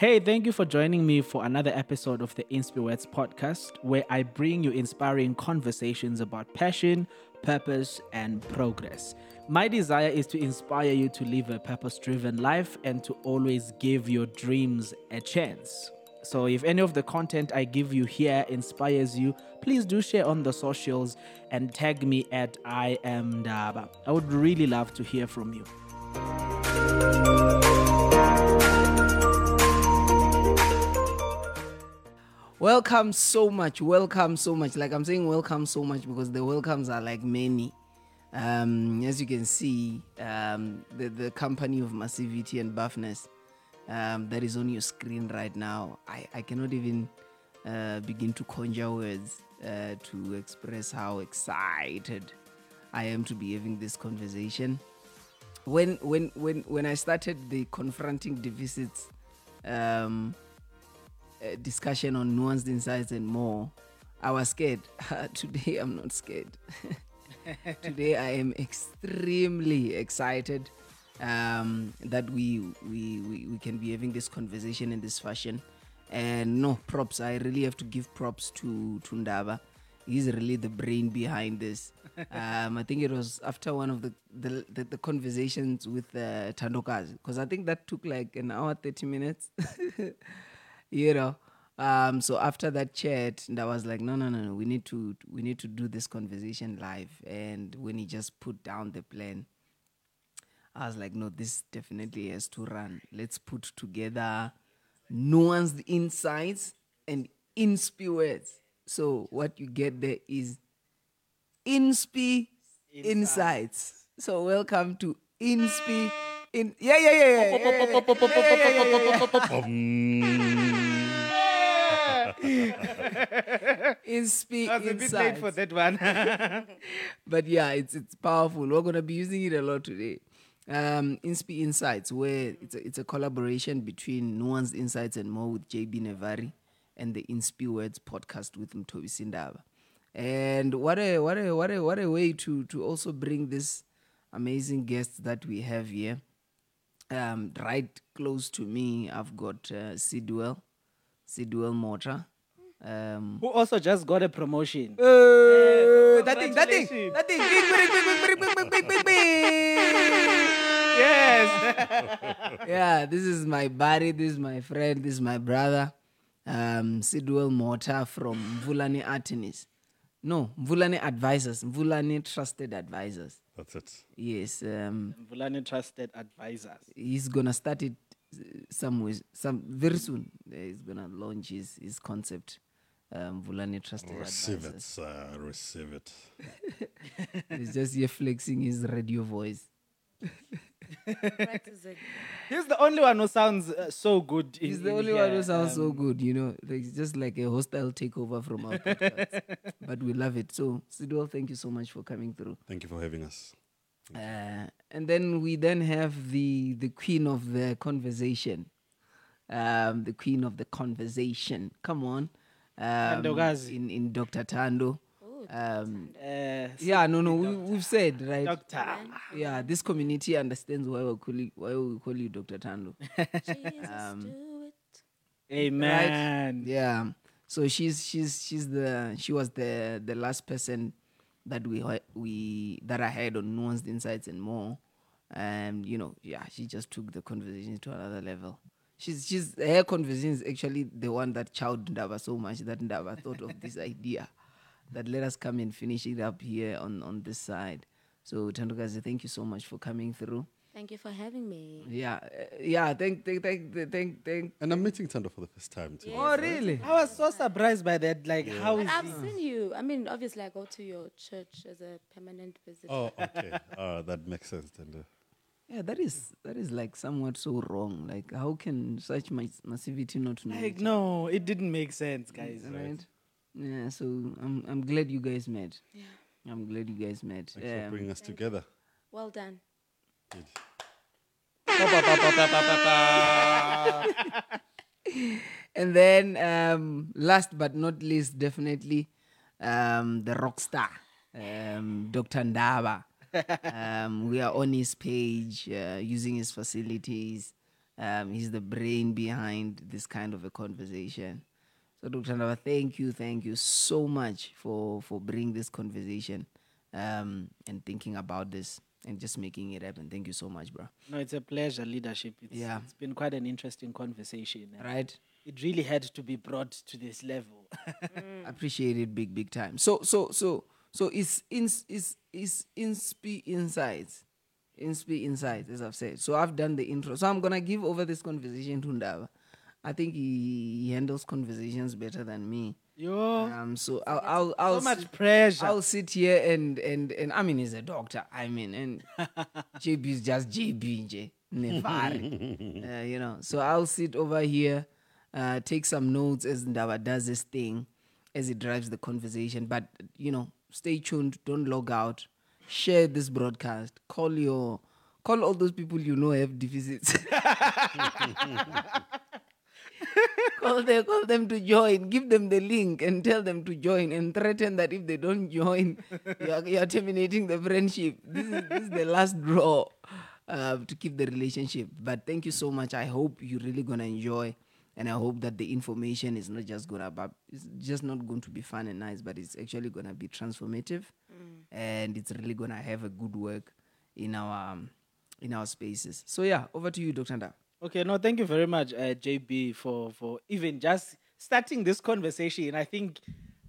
Hey, thank you for joining me for another episode of the Inspirets podcast, where I bring you inspiring conversations about passion, purpose, and progress. My desire is to inspire you to live a purpose driven life and to always give your dreams a chance. So, if any of the content I give you here inspires you, please do share on the socials and tag me at I am Daba. I would really love to hear from you. Welcome so much. Welcome so much. Like I'm saying, welcome so much because the welcomes are like many. Um, as you can see, um, the, the company of massivity and buffness um, that is on your screen right now, I, I cannot even uh, begin to conjure words uh, to express how excited I am to be having this conversation. When when when when I started the confronting deficits um, uh, discussion on nuanced insights and more, I was scared. Today I'm not scared. Today I am extremely excited um, that we, we we we can be having this conversation in this fashion. And no props. I really have to give props to to Ndaba. He's really the brain behind this. Um, I think it was after one of the the, the, the conversations with uh, Tandokazi because I think that took like an hour thirty minutes. You know. Um, so after that chat, and I was like, no, no, no, no, we need to we need to do this conversation live. And when he just put down the plan, I was like, no, this definitely has to run. Let's put together nuanced insights and inspi words. So what you get there is inspi insights. So welcome to inspi in yeah yeah yeah yeah, yeah, yeah, yeah, yeah, yeah, yeah. Inspi I was a bit late for that one. but yeah, it's it's powerful. We're gonna be using it a lot today. Um, Inspi Insights, where it's a, it's a collaboration between Nuanced Insights and More with JB Nevari and the Inspi Words podcast with Mthobisi Ndaba. And what a what a what a what a way to to also bring this amazing guests that we have here. Um, right close to me, I've got uh, Sidwell, Sidwell Mota. Um, Who also just got a promotion. Uh, that thing, that thing, that thing. yes. yeah, this is my buddy, this is my friend, this is my brother, um, Sidwell Mota from Mvulane Attorneys. No, Mvulane Advisors, Mvulane Trusted Advisors. That's it. Yes. Um, Mvulane Trusted Advisors. He's going to start it uh, somewhere, some, very soon. He's going to launch his, his concept um, Mvulane Trusted Receive Advisors. it, uh, receive it. He's just here flexing his radio voice. practicing. He's the only one who sounds uh, so good. In, He's the in only one who here, sounds so um, good, you know. Like, it's just like a hostile takeover from our podcast. but we love it. So, Sidwell, thank you so much for coming through. Thank you for having us. Uh, and then we then have the the queen of the conversation, um, the queen of the conversation. Come on, um, in in Dr. Tando. Ooh, Um, Uh, yeah, no, no, we, we've said right. Doctor. Yeah, this community understands why we call you, why we call you Dr. Tando. Jesus, Um, do it. Amen. Yeah. So she's she's she's the she was the the last person that we ha- we that I had on nuanced insights and more. And you know, yeah, she just took the conversation to another level. She's she's her conversation is actually the one that chowed Ndaba so much that Ndaba thought of this idea that let us come and finish it up here on on this side. So Tandokazi, thank you so much for coming through. Thank you for having me. Yeah, uh, yeah. Thank, thank, thank, thank, thank. And I'm meeting Tando for the first time too. Oh, really? I was so surprised by that. Like, how But I've he? seen you. I mean, obviously, I go to your church as a permanent visitor. Oh, okay. uh, that makes sense, Tando. Yeah, that is that is like somewhat so wrong. Like, how can such mass- massivity not know? Like, each no, it didn't make sense, guys. other, right? Yeah. So I'm I'm glad you guys met. Yeah. I'm glad you guys met. Thanks for Um, bringing us together. Well done. Good. and then um, last but not least, definitely um, the rock star, um, Dr. Ndaba. Um, we are on his page uh, using his facilities. Um, he's the brain behind this kind of a conversation. So, Dr. Ndaba, thank you, thank you so much for for bringing this conversation um, and thinking about this and just making it happen. Thank you so much, bro. No, it's a pleasure, leadership. It's, Yeah. it's been quite an interesting conversation. Right? It really had to be brought to this level. appreciate it big big time so so so so it's ins is is insp insights insp insights as i've said so i've done the intro so i'm gonna give over this conversation to ndaba i think he, he handles conversations better than me Yo, um so i'll i'll, I'll so much sit- pressure. I'll sit here and and and I mean he's a doctor. I mean and JB is just JB, J. Never. uh, you know. So I'll sit over here, uh, take some notes as Ndaba does this thing, as he drives the conversation. But you know, stay tuned. Don't log out. Share this broadcast. Call your call all those people you know have deficits. call them, call them to join. Give them the link and tell them to join and threaten that if they don't join, you are, you are terminating the friendship. This is, this is the last draw uh, to keep the relationship. But thank you so much. I hope you're really gonna enjoy, and I hope that the information is not just gonna be, it's just not going to be fun and nice, but it's actually gonna be transformative, and it's really gonna have a good work in our um, in our spaces. So yeah, over to you, Dr. Nda. Okay, no, thank you very much, uh, JB, for for even just starting this conversation. I think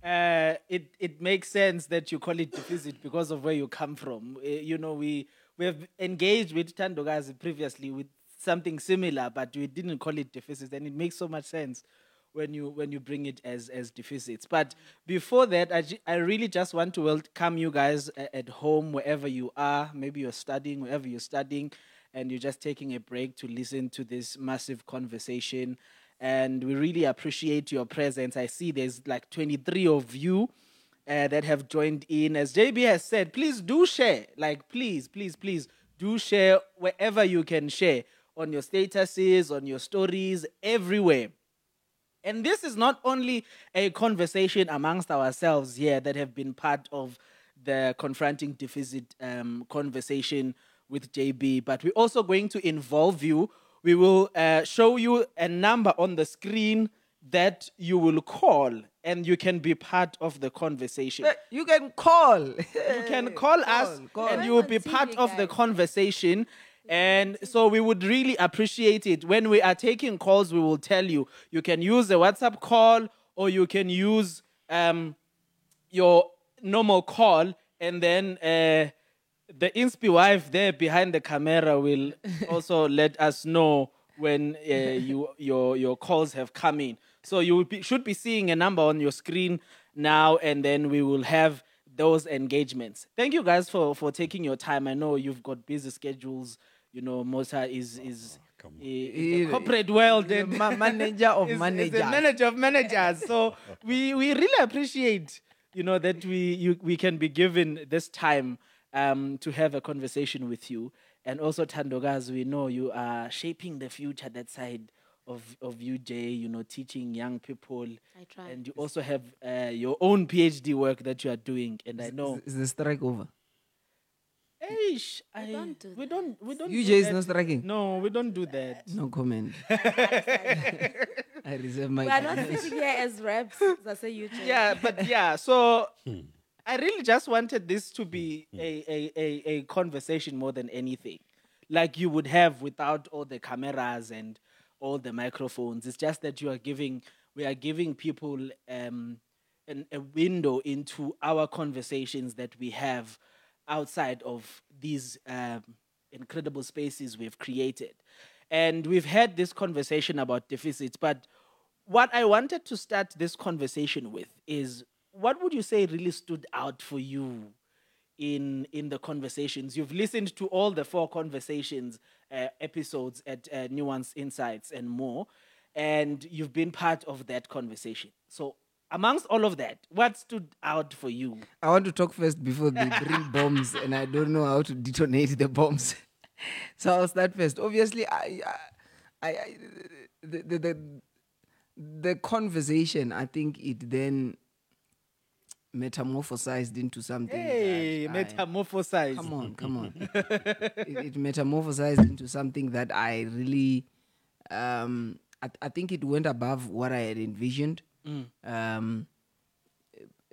uh, it it makes sense that you call it deficit because of where you come from. Uh, you know, we we have engaged with Tandokazi previously with something similar, but we didn't call it deficits, and it makes so much sense when you when you bring it as as deficits. But before that, I, I really just want to welcome you guys at home, wherever you are. Maybe you're studying, wherever you're studying, and you're just taking a break to listen to this massive conversation. And we really appreciate your presence. I see there's like 23 of you uh, that have joined in. As JB has said, please do share. Like, please, please, please do share wherever you can share on your statuses, on your stories, everywhere. And this is not only a conversation amongst ourselves here that have been part of the confronting deficit um, conversation with JB, but we're also going to involve you. We will uh, show you a number on the screen that you will call, and you can be part of the conversation. Eh, You can call. You can call, us, call. and you will not be TV, part of the conversation. And so we would really appreciate it. When we are taking calls, we will tell you. You can use a WhatsApp call or you can use um, your normal call, and then uh, the inspi wife there behind the camera will also let us know when uh, you your your calls have come in. So you be, should be seeing a number on your screen now, and then we will have those engagements. Thank you guys for for taking your time. I know you've got busy schedules. You know, Mosa is is come on. He- the corporate world the and ma- manager of is- is managers. the manager of managers. So we we really appreciate you know that we you, we can be given this time um, to have a conversation with you. And also Tandogas, we know you are shaping the future that side of of UJ. You know, teaching young people. I try. And you also have uh, your own PhD work that you are doing. And I know, Is the strike over? Eish, I, don't do we don't we don't. UJ do is that. not striking. No, we don't do that. No comment. I reserve my. we are not comment. sitting here as reps. That's I say, you. Yeah, but yeah, so I really just wanted this to be a, a, a, a conversation more than anything. Like you would have without all the cameras and all the microphones. It's just that you are giving we are giving people um an, a window into our conversations that we have outside of these um, incredible spaces we've created. And we've had this conversation about deficits, but what I wanted to start this conversation with is what would you say really stood out for you in in the conversations? You've listened to all the four conversations uh, episodes at uh, Nuance Insights and more, and you've been part of that conversation. So, amongst all of that, what stood out for you? I want to talk first before they bring bombs, and I don't know how to detonate the bombs. so I'll start first. Obviously, I, I, I the, the the the conversation. I think it then metamorphosized into something. Hey, that I- Come on, come on. it, it metamorphosized into something that I really um, I, I think it went above what I had envisioned. Um,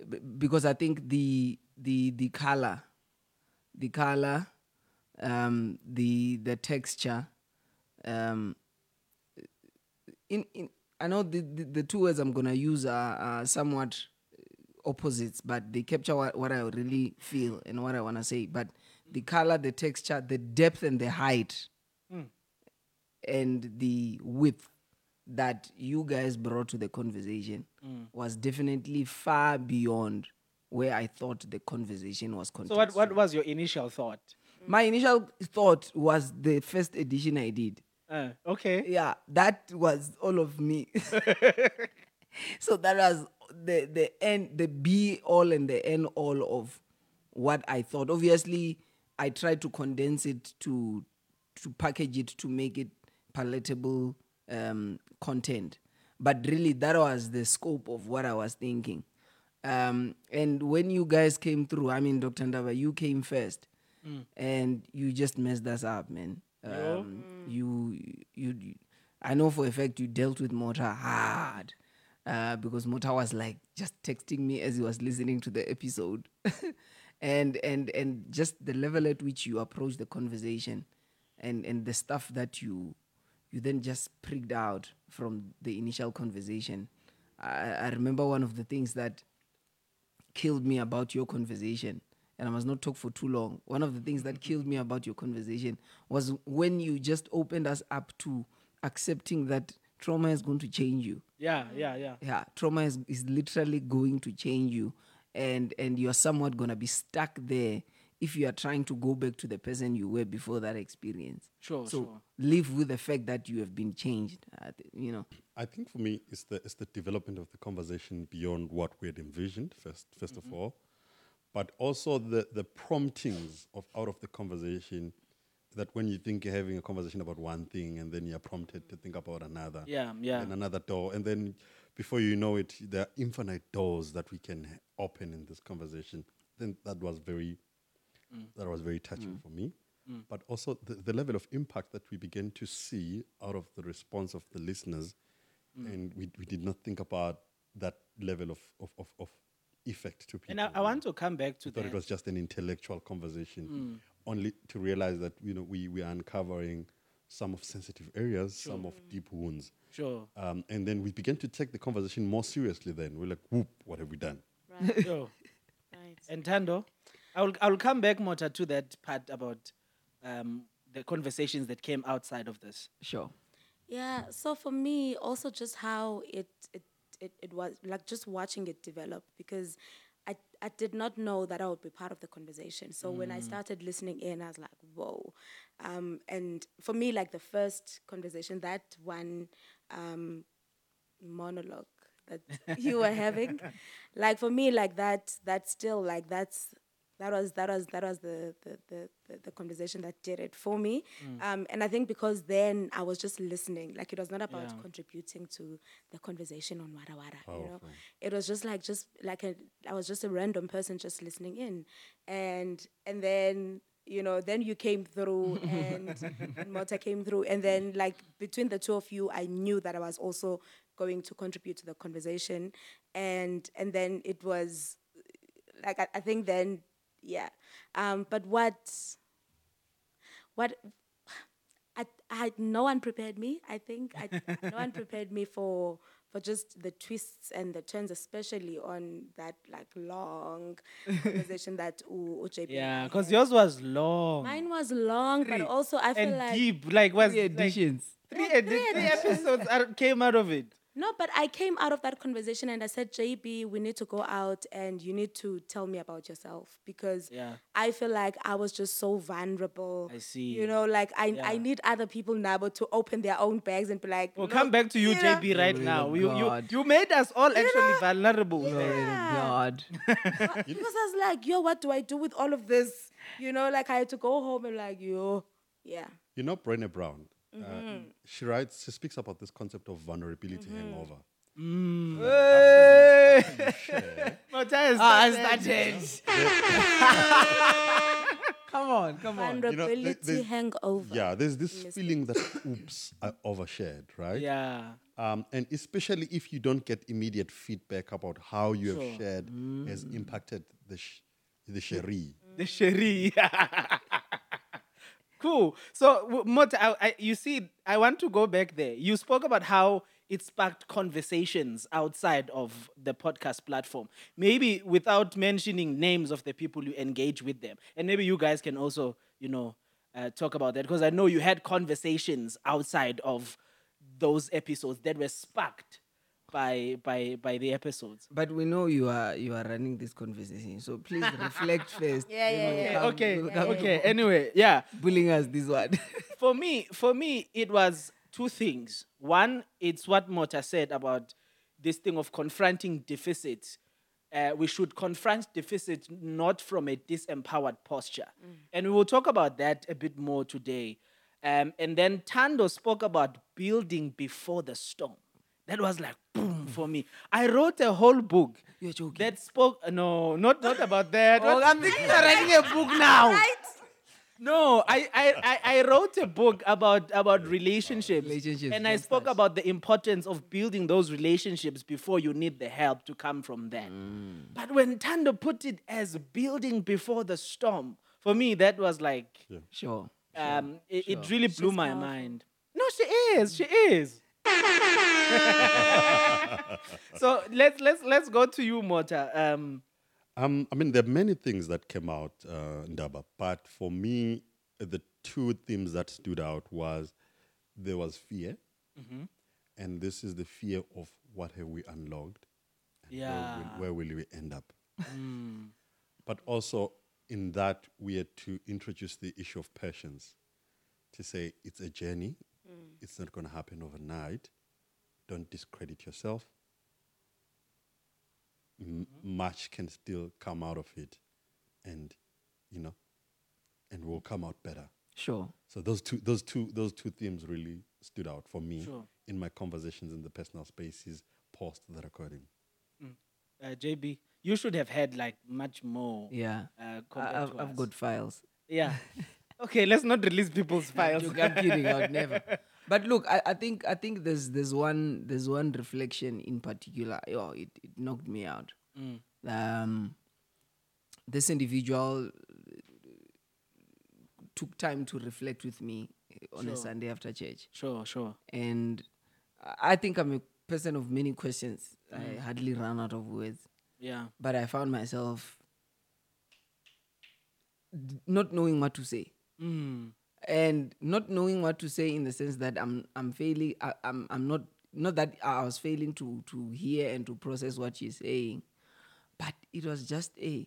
b- because I think the the the color, the color, um, the the texture, um, in in I know the, the, the two words I'm gonna use are, are somewhat opposites, but they capture what, what I really feel and what I wanna say. But the color, the texture, the depth, and the height, and the width that you guys brought to the conversation was definitely far beyond where I thought the conversation was. So what, what was your initial thought? My initial thought was the first edition I did. Uh, okay. Yeah, that was all of me. so that was the the end, the be all and the end all of what I thought. Obviously, I tried to condense it to to package it to make it palatable um, content, but really that was the scope of what I was thinking. Um, and when you guys came through, I mean, Dr. Ndaba, you came first, and you just messed us up, man. Um, you, you, you, I know for a fact you dealt with Mota hard, uh, because Mota was like just texting me as he was listening to the episode, and and and just the level at which you approach the conversation, and and the stuff that you you then just pricked out from the initial conversation. I, I remember one of the things that killed me about your conversation, and I must not talk for too long. One of the things that killed me about your conversation was when you just opened us up to accepting that trauma is going to change you. Yeah, yeah, yeah. Yeah, trauma is, is literally going to change you, and and you're somewhat gonna be stuck there if you are trying to go back to the person you were before that experience. Sure, so sure. live with the fact that you have been changed. Uh, you know. I think for me, it's the it's the development of the conversation beyond what we had envisioned first, 1st of all, but also the the promptings of out of the conversation. That when you think you're having a conversation about one thing, and then you're prompted to think about another, Yeah, yeah. and another door, and then before you know it, there are infinite doors that we can open in this conversation. Then that was very mm. that was very touching mm. for me. Mm. But also the, the level of impact that we began to see out of the response of the listeners, and we, we did not think about that level of, of, of, of effect to people. And I, I want to come back to thought that. it was just an intellectual conversation, only to realize that you know we, we are uncovering some of sensitive areas, some of deep wounds. Sure. Um, and then we began to take the conversation more seriously. Then we're like, "Whoop! What have we done?" Right. Sure. right. And Tando, I will I will come back more to that part about um, the conversations that came outside of this. Sure. Yeah. So for me, also just how it it it, it was like just watching it develop because I I did not know that I would be part of the conversation. So when I started listening in, I was like, whoa. Um, and for me, like the first conversation, that one um, monologue that you were having, like for me, like that that still like that's that was that was that was the the, the, the, the conversation that did it for me. Um, and i think because then i was just listening like it was not about Yeah. contributing to the conversation on wada wada you know? It was just like just like a i was just a random person just listening in. And and then you know then you came through and, and Mota came through. And then like between the two of you i knew that i was also going to contribute to the conversation. And and then it was like I, I think then yeah um but what what I, I no one prepared me i think I, no one prepared me for for just the twists and the turns especially on that like long conversation that U, UJB Yeah, because yours was long mine was long but also i feel and like deep. Like was Three like, editions. three, Yeah, edi- three three episodes are, came out of it. No, but I came out of that conversation and I said, JB, we need to go out and you need to tell me about yourself because Yeah. I feel like I was just so vulnerable. I see. You know, like I, I need other people now to open their own bags and be like, We'll "Look, come back to you, know, JB, right Glory now. You, you you made us all actually vulnerable. man. Glory to God. Because I was like, yo, what do I do with all of this? You know, like I had to go home and like, yo, yeah. You know, Brené Brown. Uh, Mm-hmm. she writes. She speaks about this concept of vulnerability hangover. Hey! Mota has I started. started. Come come on, come on. You know, there- Vulnerability there's- hangover. Yeah, there's this feeling that oops, I overshared, right? Yeah. Um, and especially if you don't get immediate feedback about how you have Sure. shared has impacted the sh- the sherry. The sherry. cool. So, Mota, I, I, you see, I want to go back there. You spoke about how it sparked conversations outside of the podcast platform. Maybe without mentioning names of the people you engage with them. And maybe you guys can also, you know, uh, talk about that because I know you had conversations outside of those episodes that were sparked by by by the episodes. But we know you are you are running this conversation, so please reflect first. Yeah, yeah, yeah. come- okay, we'll come okay. Anyway, yeah. bullying us this one. for me, for me, it was two things. One, it's what Mota said about this thing of confronting deficits. Uh, we should confront deficits not from a disempowered posture, and we will talk about that a bit more today. Um, and then Tando spoke about building before the storm. That was like boom for me. I wrote a whole book You're joking. that spoke. No, not not about that. oh, I'm thinking you're writing a book now. Right? no, I, I, I, I wrote a book about about relationships. Relationships, And I spoke yes. about the importance of building those relationships before you need the help to come from them. Mm. But when Tando put it as building before the storm, for me that was like Sure. um it, it sure. really blew She's my powerful. mind. No, she is. She is. so let's let's let's go to you, Mota. Um Um, I mean, there are many things that came out, uh, Ndaba, but for me, the two themes that stood out was there was fear, and this is the fear of what have we unlocked, and where, Yeah. will, where will we end up? But also in that we had to introduce the issue of patience, to say it's a journey, it's not going to happen overnight. Don't discredit yourself. M- much can still come out of it, and you know, and we'll come out better. Sure. So those two, those two, those two themes really stood out for me Sure. in my conversations in the personal spaces post the recording. uh, JB, you should have had like much more. Yeah. Uh, I, compared I've, I've got files. Yeah. okay, let's not release people's files. I'm kidding. I would never. But look, I, I think I think there's there's one there's one reflection in particular. Oh, it, it knocked me out. Mm. Um, this individual took time to reflect with me eh, on a Sunday after church, Sure, sure. and I think I'm a person of many questions. I mm. hardly run out of words Yeah. but I found myself d- not knowing what to say. Mm. And not knowing what to say in the sense that I'm I'm failing I, I'm I'm not not that I was failing to to hear and to process what she's saying, but it was just a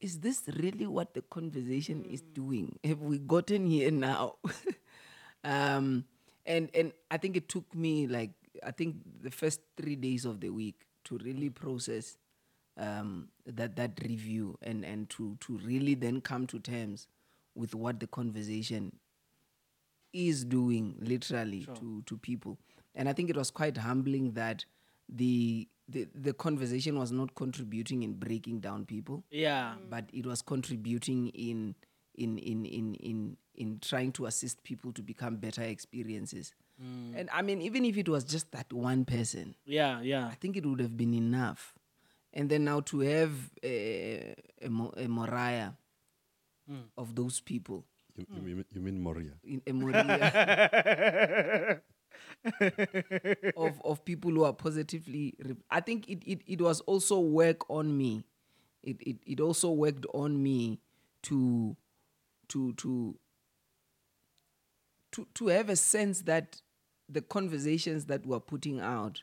is this really what the conversation is doing? Have we gotten here now? um and and I think it took me like I think the first three days of the week to really process um, that that review and and to to really then come to terms with what the conversation is doing literally to to people and i think it was quite humbling that the the, the conversation was not contributing in breaking down people Yeah. Mm. but it was contributing in in in in in in trying to assist people to become better experiences mm. and i mean even if it was just that one person Yeah, yeah. I think it would have been enough. And then now to have a, a, Mo- a Moriah Mm. of those people, You, you, mean, you mean Moria? in a Moriah of, of people who are positively. Re- I think it, it, it was also work on me. It, it, it also worked on me to to to to to have a sense that the conversations that we're putting out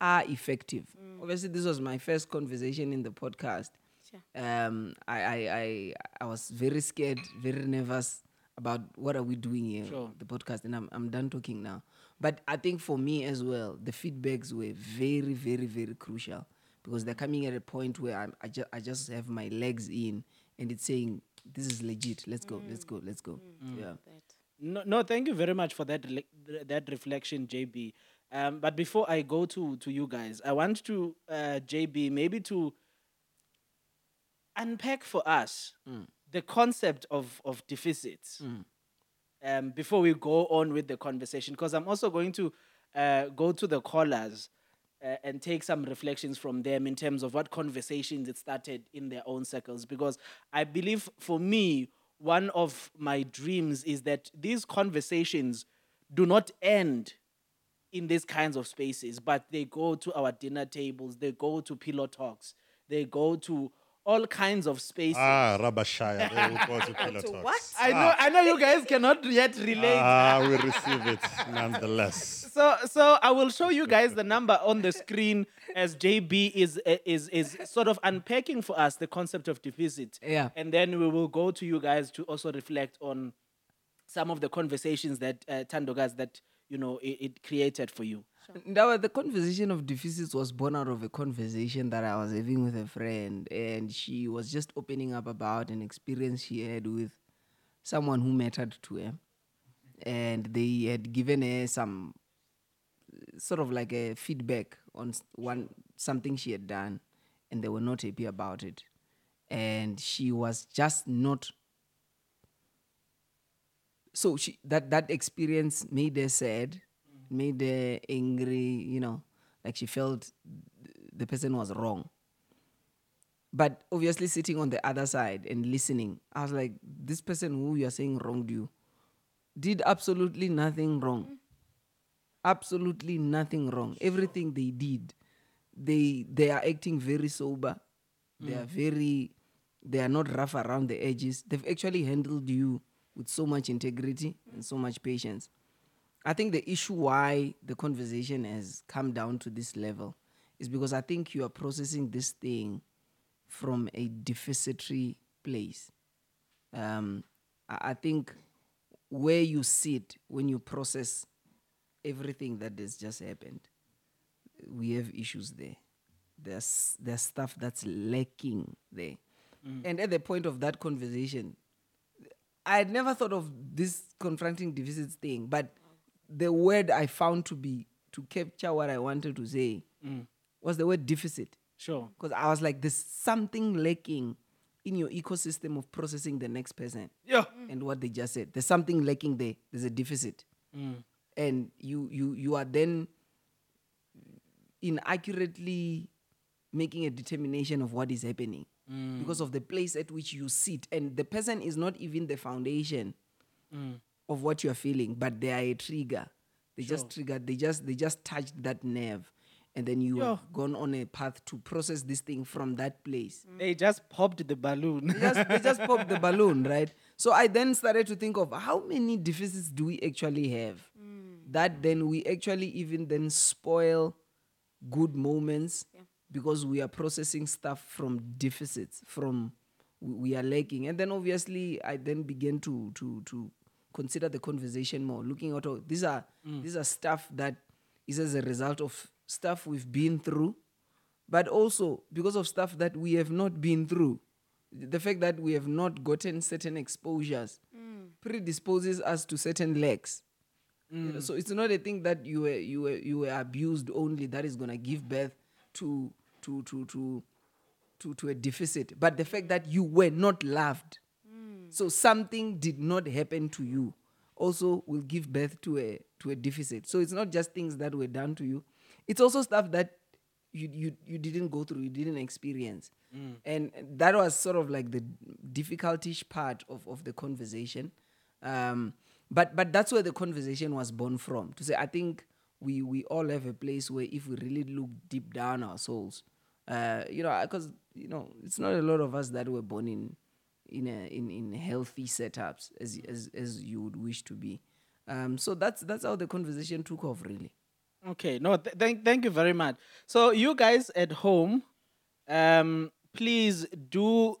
are effective. Mm. Obviously, this was my first conversation in the podcast. Sure. Um, I, I I I was very scared, very nervous about what are we doing here, Sure. the podcast, and I'm I'm done talking now. But I think for me as well, the feedbacks were very, very, very crucial because they're coming at a point where I'm, I, ju- I just have my legs in and it's saying, this is legit. Let's go, let's go, let's go. Yeah. No, no, thank you very much for that rela- that reflection, JB. Um, but before I go to to you guys, I want to uh, JB maybe to unpack for us the concept of of deficits. Um, before we go on with the conversation, because I'm also going to uh, go to the callers uh, and take some reflections from them in terms of what conversations it started in their own circles. Because I believe for me, one of my dreams is that these conversations do not end in these kinds of spaces, but they go to our dinner tables, they go to pillow talks, they go to all kinds of spaces. Ah, Rabashaya. There we go to Pillow Talks. what? I know, I know you guys cannot yet relate. Ah, we receive it nonetheless. so, so I will show you guys the number on the screen as JB is is is sort of unpacking for us the concept of deficit. Yeah. and then we will go to you guys to also reflect on some of the conversations that uh, Tandogas that you know it, it created for you. Now, the conversation of deficits was born out of a conversation that I was having with a friend, and she was just opening up about an experience she had with someone who mattered to her, and they had given her some sort of like a feedback on one something she had done, and they were not happy about it, and she was just not so she that that experience made her sad made her angry you know like she felt the person was wrong. But obviously sitting on the other side and listening i was like this person who you are saying wronged you did absolutely nothing wrong. Mm. Absolutely nothing wrong. Everything they did they they are acting very sober. They are mm. very they are not rough around the edges. They've actually handled you with so much integrity and so much patience i think the issue why the conversation has come down to this level is because i think you are processing this thing from a deficitary place um, I, I think where you sit when you process everything that has just happened we have issues there. There's there's stuff that's lacking there. And at the point of that conversation, I had never thought of this confronting deficits thing, but the word I found to be to capture what I wanted to say mm. was the word deficit. Sure. Because I was like, there's something lacking in your ecosystem of processing the next person Yeah. Mm. and what they just said. There's something lacking there. There's a deficit, mm. and you you you are then inaccurately making a determination of what is happening because of the place at which you sit, and the person is not even the foundation of what you are feeling, but they are a trigger. They just triggered. They just they just touched that nerve, and then you have gone on a path to process this thing from that place mm. They just popped the balloon. they just, they just popped the balloon, right? So I then started to think of how many deficits do we actually have? Mm. That then we actually even then spoil good moments because we are processing stuff from deficits, from we are lacking. And then obviously I then began to to to consider the conversation more, looking at all oh, these are mm. these are stuff that is as a result of stuff we've been through but also because of stuff that we have not been through. The fact that we have not gotten certain exposures mm. predisposes us to certain lacks. You know, mm. so it's not a thing that you were you were you were abused only that is gonna give birth to to to to to, to a deficit, but the fact that you were not loved. So something did not happen to you also will give birth to a to a deficit. So it's not just things that were done to you. It's also stuff that you you you didn't go through, you didn't experience. And that was sort of like the difficultish part of, of the conversation. Um, but but that's where the conversation was born from. To say I think we we all have a place where if we really look deep down our souls, uh, you know, because you know, it's not a lot of us that were born in in a, in in healthy setups as as as you would wish to be. Um, so that's that's how the conversation took off, really. Okay, no, th- thank thank you very much. So you guys at home, um, please do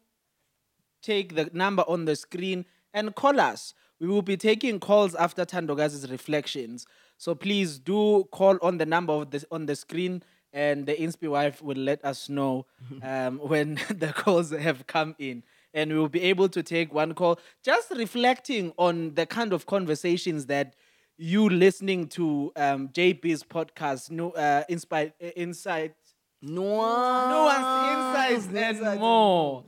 take the number on the screen and call us. We will be taking calls after Tandoga's reflections. So please do call on the number of the, on the screen, and the Inspi wife will let us know um, when the calls have come in. And we will be able to take one call, just reflecting on the kind of conversations that you listening to um, JB's podcast, no, uh, Inspire, Insight Nuance. nuanced insights and more.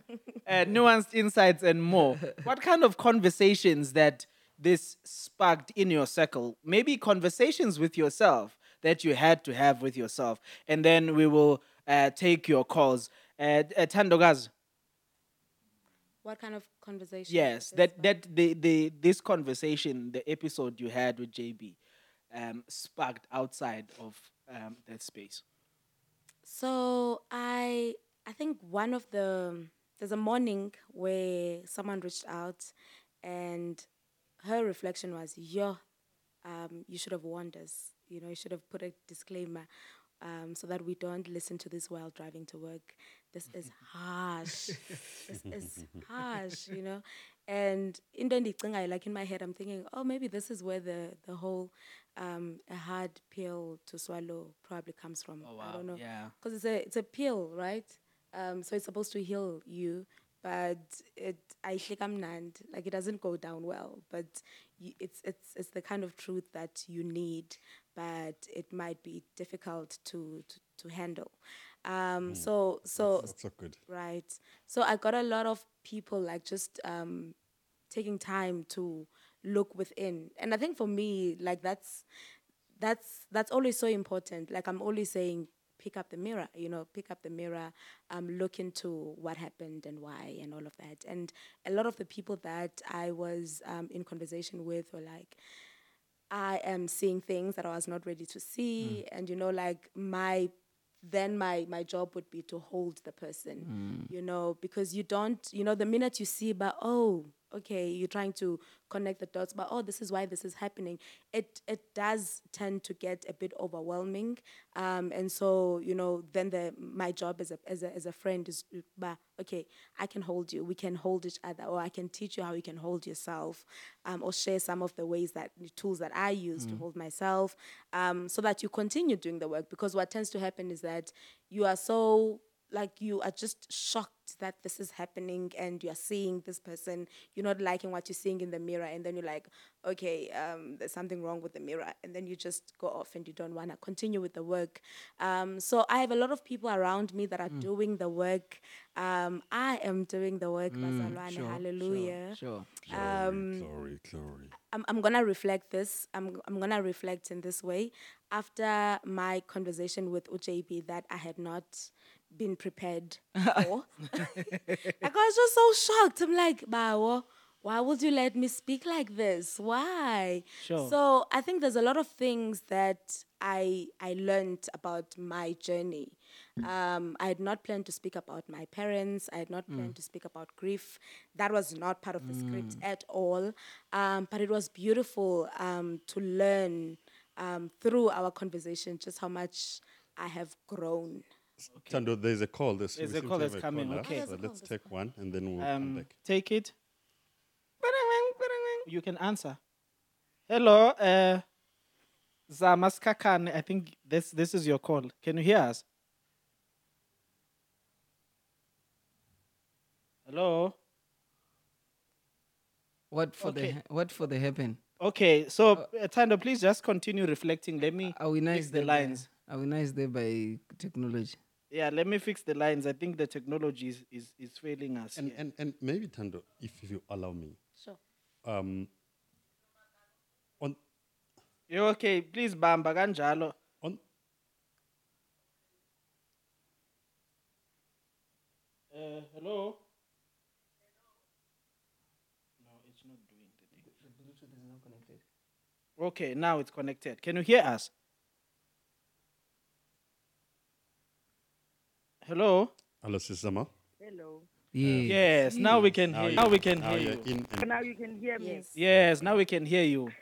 Uh, nuanced insights and more. What kind of conversations that this sparked in your circle? Maybe conversations with yourself that you had to have with yourself, and then we will uh, take your calls. Uh, uh, Tandogaz, What kind of conversation? yes, that that the the this conversation, the episode you had with JB, um, sparked outside of um, that space. So I I think one of the there's a morning where someone reached out and her reflection was, yo, um, you should have warned us. You know, you should have put a disclaimer um, so that we don't listen to this while driving to work. This is harsh. this is harsh, you know. And in the ndicingayo, like in my head, I'm thinking, oh, maybe this is where the the whole um, a hard pill to swallow probably comes from. I don't know. Yeah. Because it's a it's a pill, right? Um, so it's supposed to heal you, but it I kamnand like it doesn't go down well. But you, it's it's it's the kind of truth that you need, but it might be difficult to to, to handle. Um, so so That's so good. right. So I got a lot of people like just um, taking time to look within, and I think for me, like that's that's that's always so important. Like I'm always saying, pick up the mirror. You know, pick up the mirror. Um, look into what happened and why and all of that. And a lot of the people that I was um, in conversation with were like. I am seeing things that I was not ready to see, mm. and you know, like my then my my job would be to hold the person mm. you know because you don't you know the minute you see but oh okay you're trying to connect the dots but oh this is why this is happening. It it does tend to get a bit overwhelming um and so you know then the my job as a as a, as a friend is bah, okay i can hold you we can hold each other or i can teach you how you can hold yourself um, or share some of the ways that the tools that i use to hold myself um, so that you continue doing the work because what tends to happen is that you are so like you are just shocked that this is happening and you're seeing this person you're not liking what you're seeing in the mirror and then you're like okay um, there's something wrong with the mirror and then you just go off and you don't want to continue with the work um, so i have a lot of people around me that are doing the work um, i am doing the work bazalwane, Sure, hallelujah Sure. Glory, glory, glory. I'm, I'm gonna reflect this. I'm, I'm gonna reflect in this way after my conversation with UJB that I had not been prepared for. like I was just so shocked. I'm like, Bawo, why would you let me speak like this? Why? Sure. So I think there's a lot of things that I I learned about my journey. Um, I had not planned to speak about my parents. I had not planned to speak about grief. That was not part of the script at all. Um, but it was beautiful um, to learn um, through our conversation just how much I have grown. Tando, there's a call. There's, There's a call that's a coming, caller, okay. So let's take one and then we'll come Um, back. take it. You can answer. Hello, uh, Zamas I think this this is your call. Can you hear us? Hello. What for the Okay. ha- what for the happen? Okay, so uh, Tando, please just continue reflecting. Let me Are we nice the there by- lines. Are we nice there by technology? Yeah, let me fix the lines. I think the technology is is, is failing us. And, here. and, and maybe, Tando, if, if you allow me, Sure. um, on, You okay? Please, Bamba kanjalo. on, Uh, hello. No, it's not doing the thing. The Bluetooth is not connected. Okay, now it's connected. Can you hear us? Hello. hello, Sisama. Hello. Yeah. Yes, now we can hear you. Now we can now hear you're you. in Now you can hear me. Yes. Yes, now we can hear you.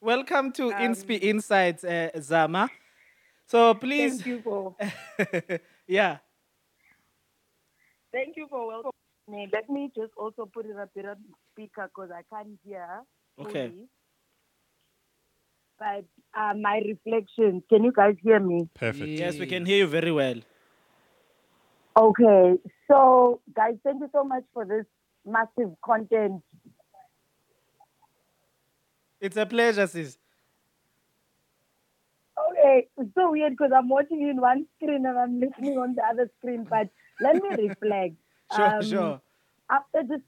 Welcome to Inspi Insights, uh, Zama. So please, Thank you for yeah. thank you for welcoming me. Let me just also put it a bit on speaker because I can't hear. Okay. fully. But uh, my reflections. Can you guys hear me? perfect. Yes, we can hear you very well. Okay. So, guys, thank you so much for this massive content. It's a pleasure, sis. Okay. So so weird because I'm watching you in one screen and I'm listening on the other screen. But let me reflect. Sure, Um, sure. After just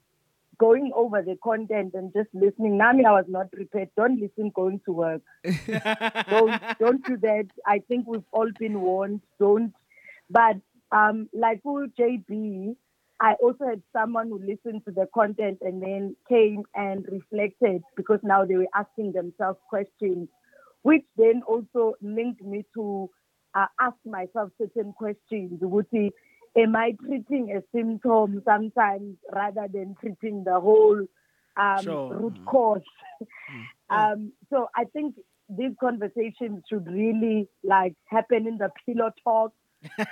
going over the content and just listening, Nami, I was not prepared. Don't listen going to work. don't don't do that. I think we've all been warned. Don't. But um, like with JB, I also had someone who listened to the content and then came and reflected because now they were asking themselves questions, which then also linked me to uh, ask myself certain questions. Wuti, am I treating a symptom sometimes rather than treating the whole um, Sure. root cause? um, so I think these conversations should really like happen in the pillow talk. Uh,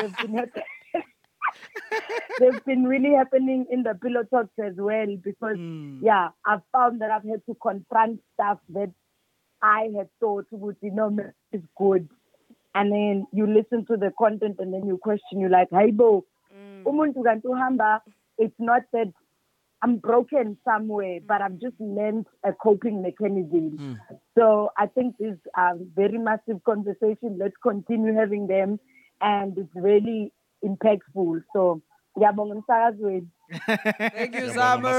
they've been they've been really happening in the pillow talks as well because hmm. yeah, I've found that I've had to confront stuff that I had thought would you know is good. And then you listen to the content and then you question, you're like, hey, bo, hmm. uhamba, it's not that I'm broken somewhere, but I've just learned a coping mechanism. Hmm. So I think these are very massive conversations. Let's continue having them. And it's really impactful. So, ngiyabonga umsakazweni. Thank you, Ngiyabonga, Summer.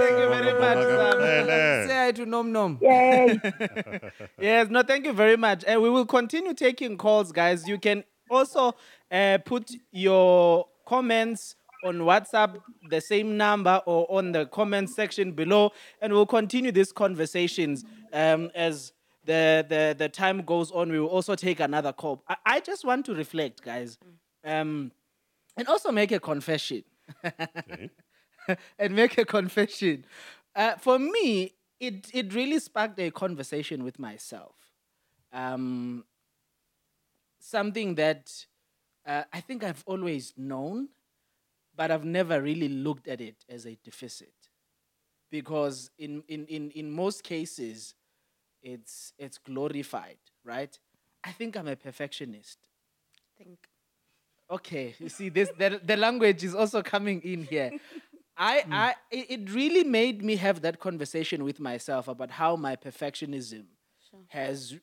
Thank you very much, Summer. Say hi to Nom Nom. Yay. Yes, no, thank you very much. And we will continue taking calls, guys. You can also uh, put your comments on WhatsApp, the same number, or on the comment section below, and we'll continue these conversations um, as the, the the time goes on. We will also take another call. I, I just want to reflect, guys, um, and also make a confession. and make a confession. Uh, for me, it it really sparked a conversation with myself. Um, something that uh, I think I've always known, but I've never really looked at it as a deficit, because in in in in most cases, it's it's glorified, right? I think I'm a perfectionist. think. Okay, you see this the, the language is also coming in here. I hmm. I it, it really made me have that conversation with myself about how my perfectionism has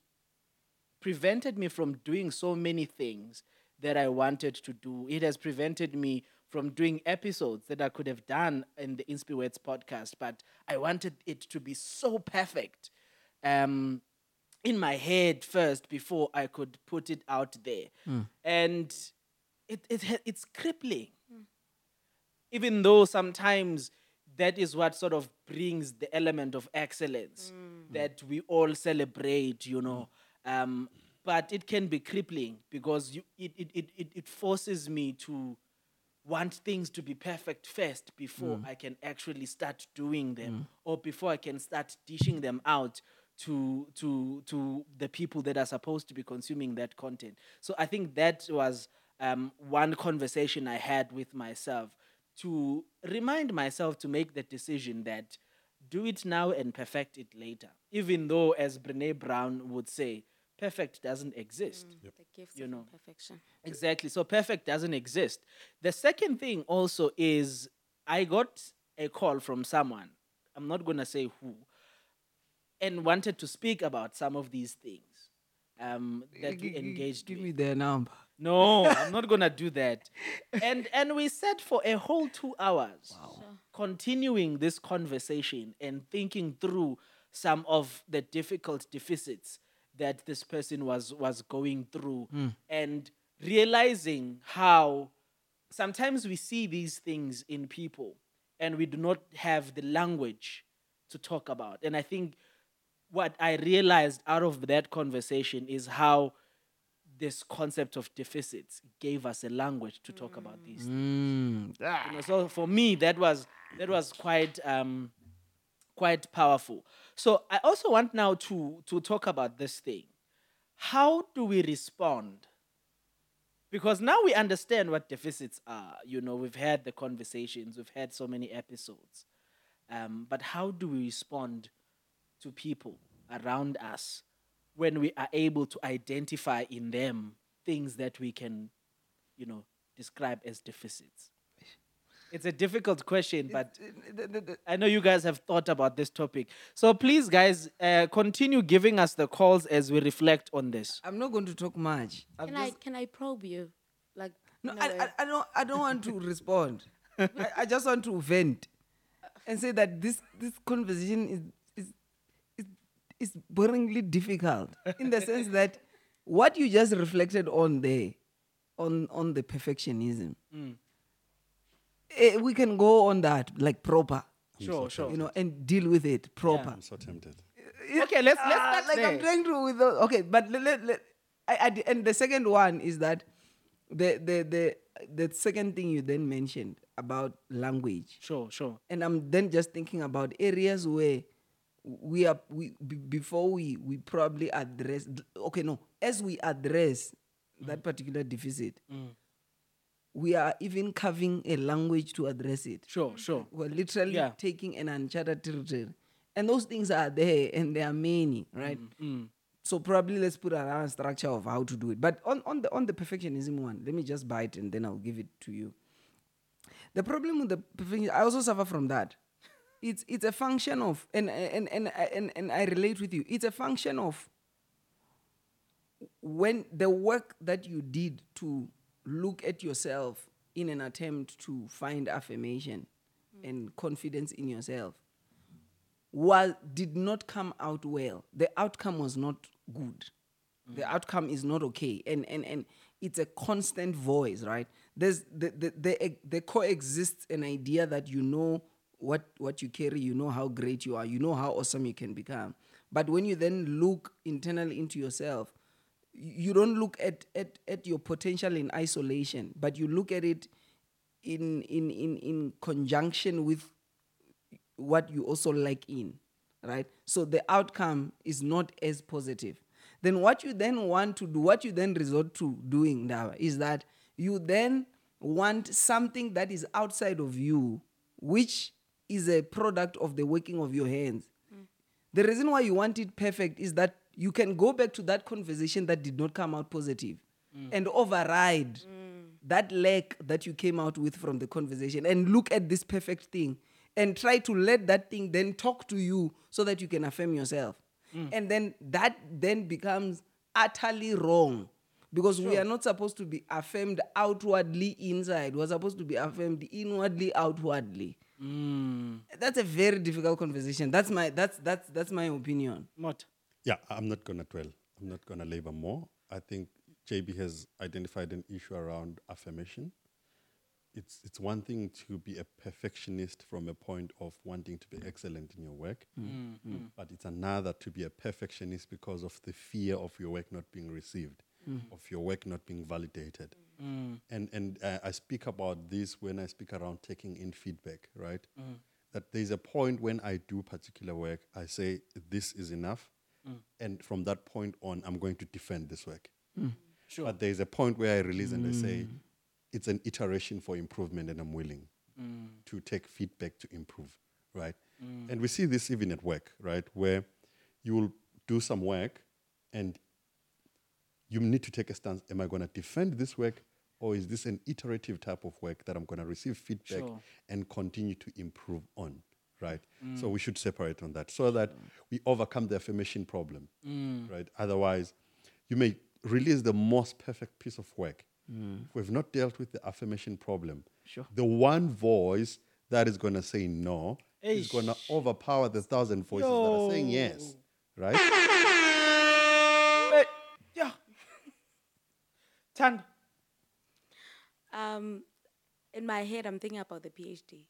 prevented me from doing so many things that I wanted to do. It has prevented me from doing episodes that I could have done in the Inspireds podcast, but I wanted it to be so perfect. Um in my head first before I could put it out there. Hmm. And it, it it's crippling. Hmm. Even though sometimes that is what sort of brings the element of excellence hmm. that we all celebrate, you know. Um, but it can be crippling because you, it, it, it, it, it forces me to want things to be perfect first before I can actually start doing them or before I can start dishing them out to to to the people that are supposed to be consuming that content. So I think that was um, one conversation I had with myself to remind myself to make the decision that do it now and perfect it later. Even though, as Brene Brown would say, perfect doesn't exist. The gift You of know. perfection. Exactly. So perfect doesn't exist. The second thing also is I got a call from someone. I'm not gonna say who, and wanted to speak about some of these things um, that we G- g- engaged Give with. me their number. No, I'm not gonna do that. And and we sat for a whole two hours, continuing this conversation and thinking through some of the difficult deficits that this person was was going through, and realizing how sometimes we see these things in people and we do not have the language to talk about. And I think what I realized out of that conversation is how this concept of deficits gave us a language to talk about these. things. Mm. You know, so for me, that was that was quite um, quite powerful. So I also want now to to talk about this thing. How do we respond? Because now we understand what deficits are. You know, we've had the conversations, we've had so many episodes. Um, but how do we respond to people around us when we are able to identify in them things that we can, you know, describe as deficits? It's a difficult question, but I know you guys have thought about this topic. So please, guys, uh, continue giving us the calls as we reflect on this. I'm not going to talk much. I'm Can I can I probe you? Like no, in a I. I, I don't. I don't want to respond. I, I just want to vent and say that this this conversation is is is, is boringly difficult in the sense that what you just reflected on there, on on the perfectionism. eh, we can go on that like proper, Sure, sure. you know, and deal with it proper. Yeah. I'm so tempted. Okay, let's let's Ah, start like there. I'm trying to with the, okay, but let, let, let, I, I, d- and the second one is that the the the the second thing you then mentioned about language, Sure, sure. and I'm then just thinking about areas where we are we b- before we we probably address okay no as we address that mm. particular deficit mm. we are even carving a language to address it Sure, sure. we're literally Yeah. taking an uncharted territory. And those things are there and there are many, right? Mm, mm. So probably let's put around a structure of how to do it. But on, on the on the perfectionism one, let me just bite and then I'll give it to you. The problem with the perfectionism, I also suffer from that. It's it's a function of and and and and, and I relate with you. It's a function of when the work that you did to look at yourself in an attempt to find affirmation mm. and confidence in yourself was did not come out well the outcome was not good. Mm. The outcome is not okay. And and and it's a constant voice right? There's the the, the there coexists an idea that you know what what you carry you know how great you are you know how awesome you can become but when you then look internally into yourself you don't look at, at, at your potential in isolation, but you look at it in, in, in, in conjunction with what you also like in, right? So the outcome is not as positive. Then what you then want to do, what you then resort to doing now is that you then want something that is outside of you, which is a product of the working of your hands. The reason why you want it perfect is that you can go back to that conversation that did not come out positive mm. and override mm. that lack that you came out with from the conversation and look at this perfect thing and try to let that thing then talk to you so that you can affirm yourself. Mm. And then that then becomes utterly wrong because we are not supposed to be affirmed outwardly inside. We're supposed to be affirmed inwardly outwardly. That's a very difficult conversation. That's my that's that's that's my opinion. What? Yeah, I'm not going to dwell. I'm not going to labor more. I think JB has identified an issue around affirmation. It's, it's one thing to be a perfectionist from a point of wanting to be excellent in your work, mm. Mm. but it's another to be a perfectionist because of the fear of your work not being received, Mm. of your work not being validated. Mm. And, and uh, I speak about this when I speak around taking in feedback, right? Mm. That there's a point when I do particular work, I say, this is enough. And from that point on, I'm going to defend this work. Sure. But there's a point where I release and I say, it's an iteration for improvement, and I'm willing to take feedback to improve, right? And we see this even at work, right? Where you will do some work and you need to take a stance am I going to defend this work or is this an iterative type of work that I'm going to receive feedback Sure. and continue to improve on, right? Mm. So we should separate on that so that we overcome the affirmation problem, mm. right? Otherwise, you may release the most perfect piece of work. Mm. If we've not dealt with the affirmation problem, Sure. the one voice that is going to say no is going to overpower the thousand voices that are saying yes, right? But, yeah. Um, in my head, I'm thinking about the PhD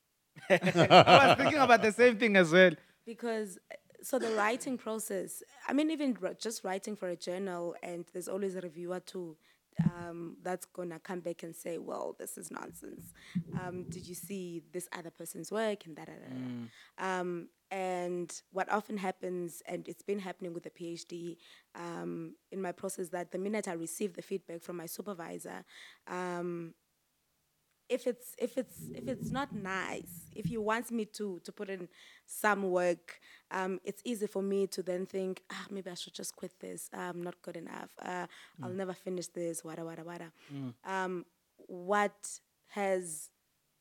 I was thinking about the same thing as well. because uh, so the writing process. I mean, even just writing for a journal, and there's always a reviewer too. Um, that's gonna come back and say, "Well, this is nonsense. Um, did you see this other person's work?" And that. da. Um, and what often happens, and it's been happening with the PhD um, in my process, that the minute I receive the feedback from my supervisor, um, if it's if it's if it's not nice if he wants me to to put in some work um it's easy for me to then think ah maybe i should just quit this i'm not good enough uh i'll never finish this wada wada wada um what has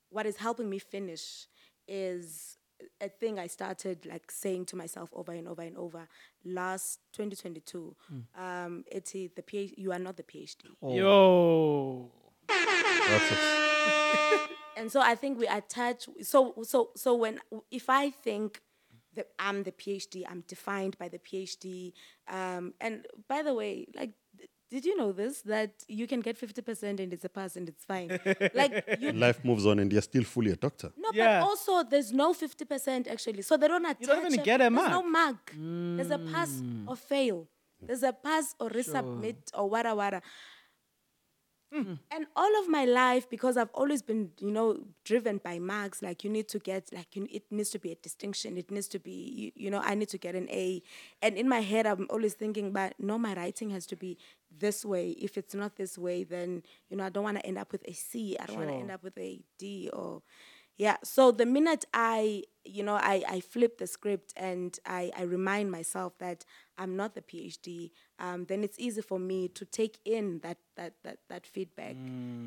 what is helping me finish is a thing I started like saying to myself over and over and over. Last 2022, um, it's the PhD. You are not the PhD. Yo. That's a- and so I think we attach. So so so when if I think that I'm the PhD, I'm defined by the PhD. Um, and by the way, like. Did you know this? That you can get 50% and it's a pass and it's fine. like you life moves on and you're still fully a doctor. no, Yeah. but also there's no 50% actually. So they don't attach. You don't even a- get a there's no mark. mark. There's a pass or fail. There's a pass or resubmit or wada wada. And all of my life, because I've always been, you know, driven by marks, like you need to get, like you, it needs to be a distinction. It needs to be, you, you know, I need to get an A. And in my head, I'm always thinking, but no, my writing has to be this way. If it's not this way, then, you know, I don't want to end up with a C. I don't want to end up with a D or, yeah. So the minute I, you know, I, I flip the script and I, I remind myself that I'm not the PhD, um, then it's easy for me to take in that that that, that feedback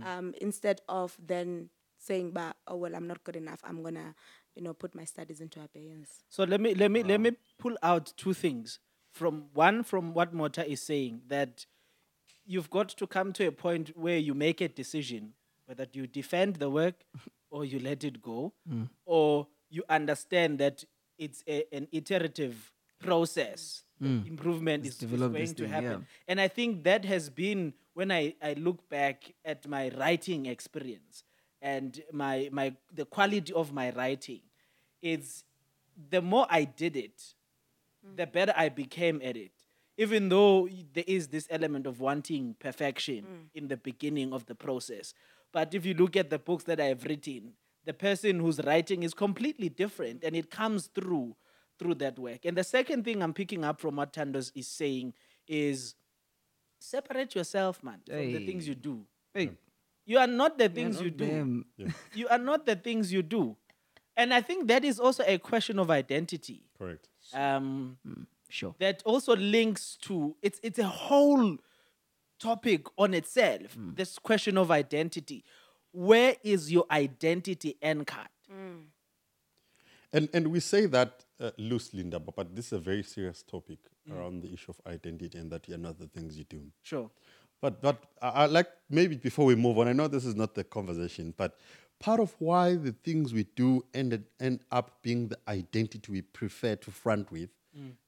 um, instead of then saying, "But oh well, I'm not good enough. I'm gonna, you know, put my studies into abeyance." So let me let me let me pull out two things from one from what Mota is saying that you've got to come to a point where you make a decision whether you defend the work or you let it go or you understand that it's a, an iterative process that improvement is, is going this to happen yeah. and i think that has been when I, I look back at my writing experience and my my the quality of my writing it's the more I did it, mm. the better I became at it. Even though there is this element of wanting perfection mm. in the beginning of the process. But if you look at the books that I've written, the person who's writing is completely different and it comes through through that work. And the second thing I'm picking up from what Tandos is saying is separate yourself, man, from the things you do. Hey, You are not the things you not do them. you are not the things you do. And I think that is also a question of identity. Correct. Um, Sure. that also links to it's it's a whole topic on itself. Hmm. This question of identity. Where is your identity anchored? Hmm. And and we say that uh, loosely, Ndaba, but this is a very serious topic hmm. around the issue of identity and that you're not the things you do. Sure. But but I, I like maybe before we move on, I know this is not the conversation, but part of why the things we do ended end up being the identity we prefer to front with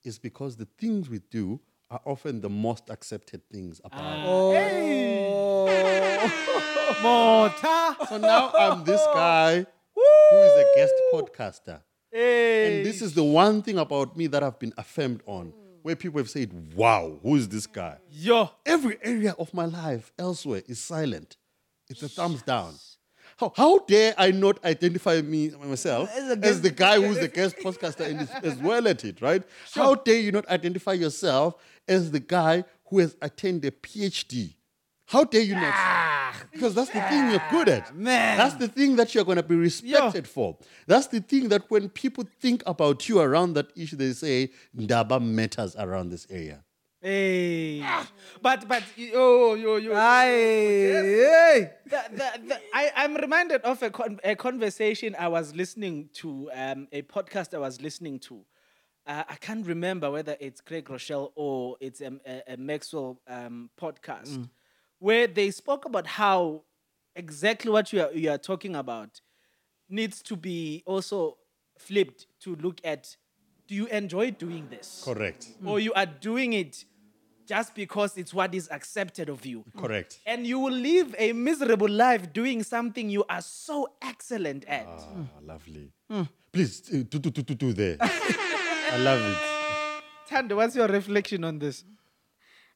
is because the things we do are often the most accepted things about. Ah. Oh. Mota. So now I'm this guy who is a guest podcaster. Hey. And this is the one thing about me that I've been affirmed on, where people have said, Wow, who is this guy? Yo. Every area of my life elsewhere is silent. It's a thumbs down. How, how dare I not identify me myself as, the guy who's the guest podcaster and is, is well at it, right? How dare you not identify yourself as the guy who has attained a PhD? How dare you not? Because that's the thing you're good at. man. That's the thing that you're going to be respected for. That's the thing that when people think about you around that issue, they say, Ndaba matters around this area. Hey. But but yo yo yo. Aye, the, the, the, I, I'm reminded of a, con- a conversation I was listening to, um, a podcast I was listening to. Uh, I can't remember whether it's Craig Groeschel or it's um, a, a Maxwell um, podcast, where they spoke about how exactly what you are, you are talking about needs to be also flipped to look at do you enjoy doing this? Correct. Or you are doing it just because it's what is accepted of you. Correct. And you will live a miserable life doing something you are so excellent at. Ah, lovely. Please, uh, do, do, do, do, do there. I love it. Tando, what's your reflection on this?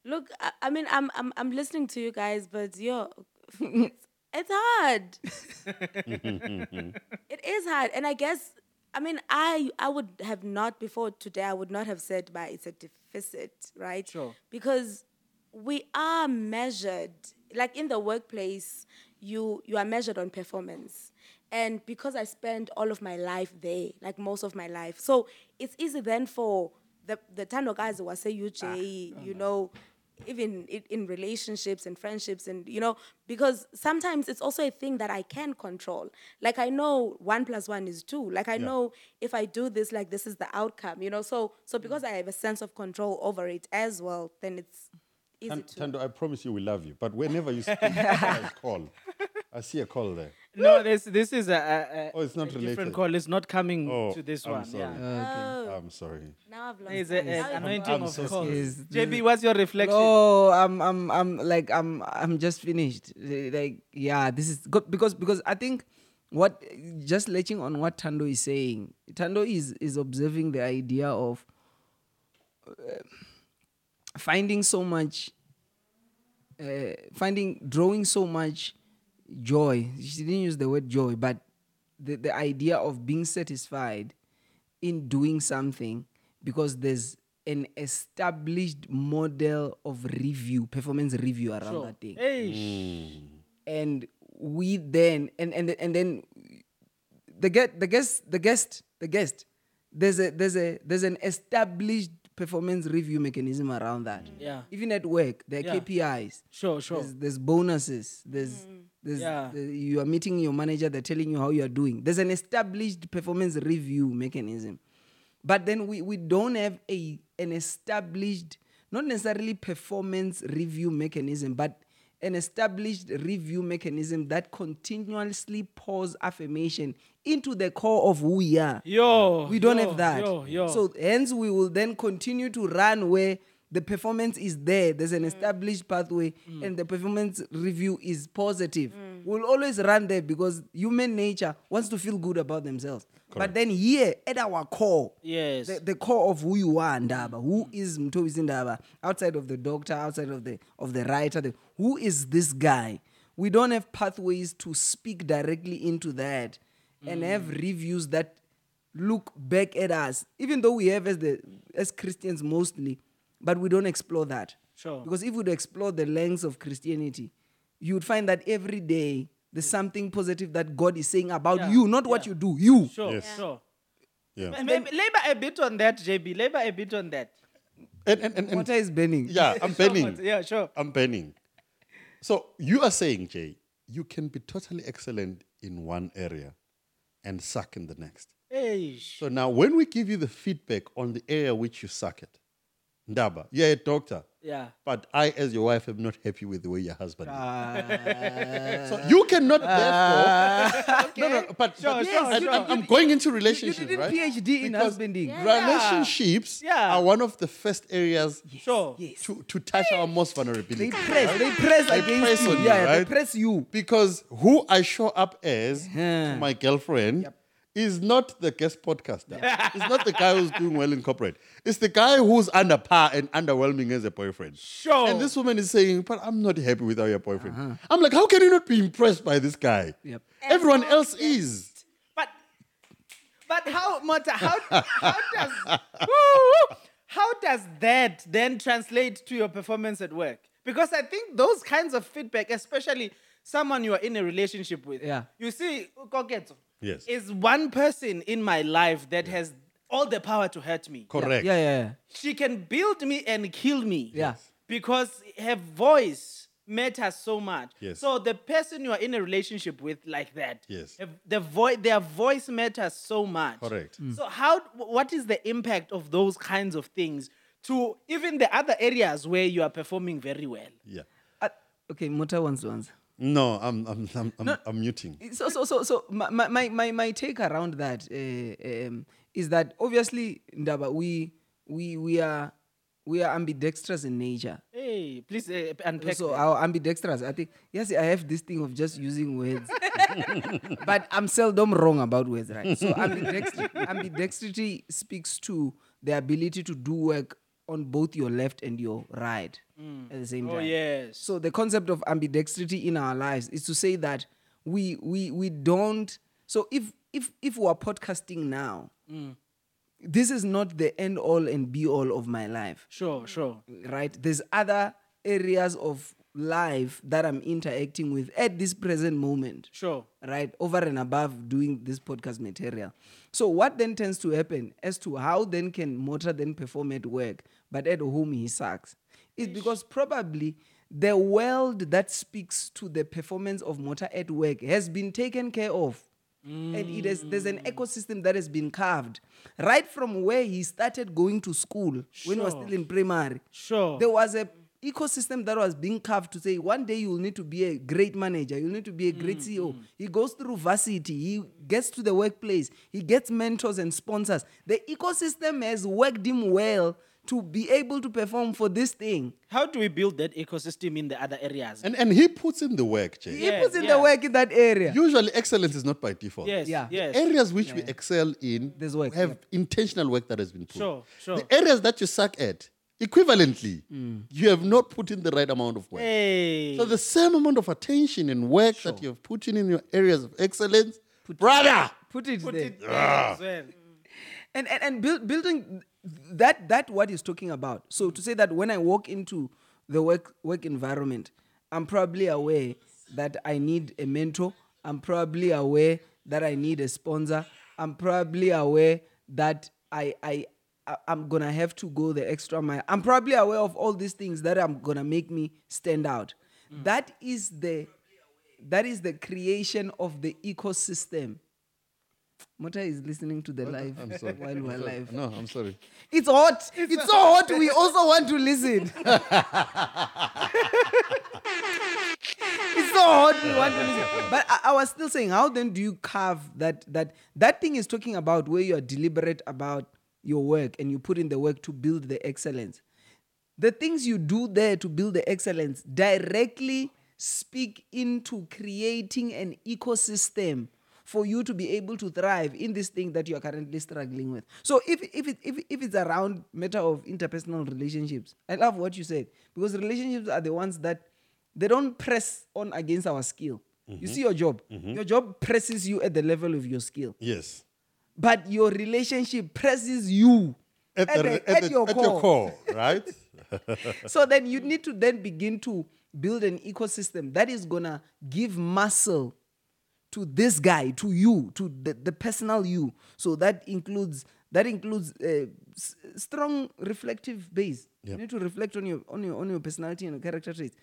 Look, I, I mean, I'm I'm I'm listening to you guys, but yo, it's, it's hard. it is hard, and I guess I mean I I would have not before today. I would not have said, "But it's a deficit," right? Sure. Because we are measured, like in the workplace, you you are measured on performance, and because I spend all of my life there, like most of my life, so it's easy then for the the Tando guys who say UJ, ah, uh-huh. you know, even in, in relationships and friendships and you know because sometimes it's also a thing that i can control like i know one plus one is two like i know if i do this like this is the outcome you know so so mm. because i have a sense of control over it as well then it's easy Tan- to Tando, I promise you we love you. But whenever you speak, I call. I see a call there. No, this this is a, a, a Oh, it's not a different related. call. It's not coming Oh, to this I'm one. sorry. Yeah. oh, I'm sorry. now i've lost It's a, now a I've anointing I'm of so calls. JB, what's your reflection? Oh, I'm, I'm, I'm like, I'm, I'm just finished. Like, yeah, this is good because because I think what just latching on what Tando is saying. Tando is is observing the idea of uh, finding so much, uh, finding drawing so much joy. She didn't use the word joy, but the the idea of being satisfied in doing something because there's an established model of review, performance review around Sure. that thing. Hey, And we then and and and then the get the guest the guest the guest there's a there's a there's an established performance review mechanism around that. Yeah. Even at work, there are Yeah. KPIs. sure, sure. There's, there's bonuses. There's, mm. There's Yeah. the- you are meeting your manager. They're telling you how you are doing. There's an established performance review mechanism, but then we, we don't have a an established, not necessarily performance review mechanism, but an established review mechanism that continuously pours affirmation into the core of who we are. Yo, we don't yo, have that. yo, yo. So hence we will then continue to run where the performance is there. There's Mm. an established pathway, and the performance review is positive. Mm. We'll always run there because human nature wants to feel good about themselves. But then here at our core, Yes. the, the core of who you are, Ndaba, who is Mthobisi Ndaba, outside of the doctor, outside of the of the writer, the, who is this guy? We don't have pathways to speak directly into that and have reviews that look back at us, even though we have as the as Christians mostly, but we don't explore that. Sure. Because if we'd explore the lengths of Christianity, you would find that every day there's something positive that God is saying about Yeah, you, not what you do. You. Sure, Yes. sure. Yeah. And maybe labor a bit on that, JB. Labor a bit on that. And, and, and, and Water is burning. yeah, I'm Sure, penning. Yeah, sure. I'm penning. So you are saying, Jay, you can be totally excellent in one area and suck in the next. Hey, So now, when we give you the feedback on the area which you suck at, Ndaba, you're a doctor, yeah. but I, as your wife, am not happy with the way your husband is. Ah. So you cannot therefore. No, no, but, Sure, but sure, I, sure. am going into you relationship, didn't right? PhD in Because husbanding. Relationships Yeah. are one of the first areas Sure. Yes. to, to touch our most They vulnerability. press. They press They against press you. on you, yeah, right? they press you. Because who I show up as to Yeah. my girlfriend is not the guest podcaster. it's not the guy who's doing well in corporate. It's the guy who's under par and underwhelming as a boyfriend. Sure. And this woman is saying, but I'm not happy with how your boyfriend. Uh-huh. I'm like, how can you not be impressed by this guy? Yep. Everyone else is. But but how Mota, how how does Woo! how does that then translate to your performance at work? Because I think those kinds of feedback, especially someone you are in a relationship with, Yeah. you see, Koketso Yes. is one person in my life that has all the power to hurt me. Correct. Yeah, yeah, yeah. She can build me and kill me. Yeah. Because her voice matters so much. Yes. So the person you are in a relationship with like that. Yes. have- The voice their voice matters so much. Correct. So how what is the impact of those kinds of things to even the other areas where you are performing very well? Yeah. Uh, okay, Mota wants to answer. No, I'm I'm I'm, I'm, I'm muting. so so so so my my my, my take around that uh, um, is that obviously Ndaba we we we are we are ambidextrous in nature. Hey, please uh, unpack So that. our ambidextrous, I think yes, I have this thing of just using words, but I'm seldom wrong about words, right? So ambidextrity, ambidextrity speaks to the ability to do work on both your left and your right mm. at the same time. Oh, time. yes. So the concept of ambidextrity in our lives is to say that we we we don't. So if if if we are podcasting now, mm. this is not the end all and be all of my life Sure, sure. right? There's other areas of life that I'm interacting with at this present moment, Sure. right? Over and above doing this podcast material. So what then tends to happen as to how then can Motor then perform at work, but at home he sucks, is because probably the world that speaks to the performance of Mota at work has been taken care of. And it is there's an mm. ecosystem that has been carved right from where he started going to school when he was still in primary. Sure. There was a ecosystem that was being carved to say one day you will need to be a great manager, you'll need to be a great mm, CEO. Mm. He goes through varsity, he gets to the workplace, he gets mentors and sponsors. The ecosystem has worked him well to be able to perform for this thing. How do we build that ecosystem in the other areas? And and he puts in the work, Jay. He puts in yeah. the work in that area. Usually excellence is not by default. yes, Yeah. yes. Areas which we excel in There's work, have yep. intentional work that has been put. Sure, sure. The areas that you suck at, equivalently, Mm. you have not put in the right amount of work. Hey. So the same amount of attention and work that you have put in in your areas of excellence, brother, Put it Put there. it there as well. and and, and build, building that that what he's talking about. So to say that when i walk into the work work environment i'm probably aware that i need a mentor. I'm probably aware that i need a sponsor. I'm probably aware that i i i'm gonna have to go the extra mile. I'm probably aware of all these things that i'm gonna make me stand out. Mm. That is the that is the creation of the ecosystem Mota is listening to the live I'm sorry. while we're sorry. live. No, I'm sorry. It's hot. It's, so hot. We also want to listen. it's so hot. We want to listen. But I, I was still saying, how then do you carve that that that thing is talking about where you are deliberate about your work and you put in the work to build the excellence. The things you do there to build the excellence directly speak into creating an ecosystem for you to be able to thrive in this thing that you are currently struggling with. So if if it, if, if it's around matter of interpersonal relationships, I love what you said because relationships are the ones that they don't press on against our skill. You mm-hmm. see your job. Mm-hmm. Your job presses you at the level of your skill. Yes. But your relationship presses you At, at, the, the- at, at the- your core. your core, right? so then you need to then begin to build an ecosystem that is gonna give muscle to this guy, to you, to the, the personal you. So that includes that includes a s- strong reflective base. You need to reflect on your on your on your personality and your character traits.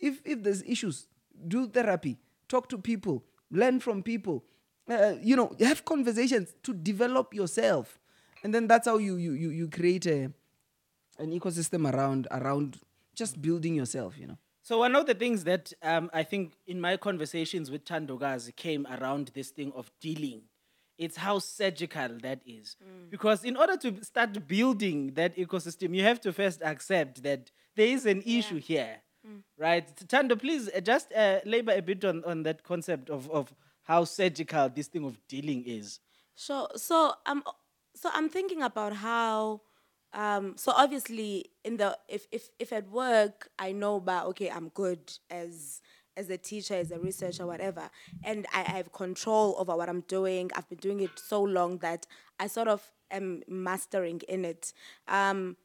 If if there's issues, do therapy, talk to people, learn from people. Uh, you know, have conversations to develop yourself, and then that's how you you you, you create a an ecosystem around around just building yourself. You know. So one of the things that um, I think in my conversations with Tandokazi came around this thing of dealing. It's how surgical that is. Because in order to start building that ecosystem, you have to first accept that there is an issue here, right? Tando, please uh, just uh, labor a bit on, on that concept of, of how surgical this thing of dealing is. Sure. So I'm so I'm thinking about how um so obviously in the if if if at work I know about okay I'm good as as a teacher, as a researcher, whatever, and I, I have control over what I'm doing. I've been doing it so long that I sort of am mastering in it. Um,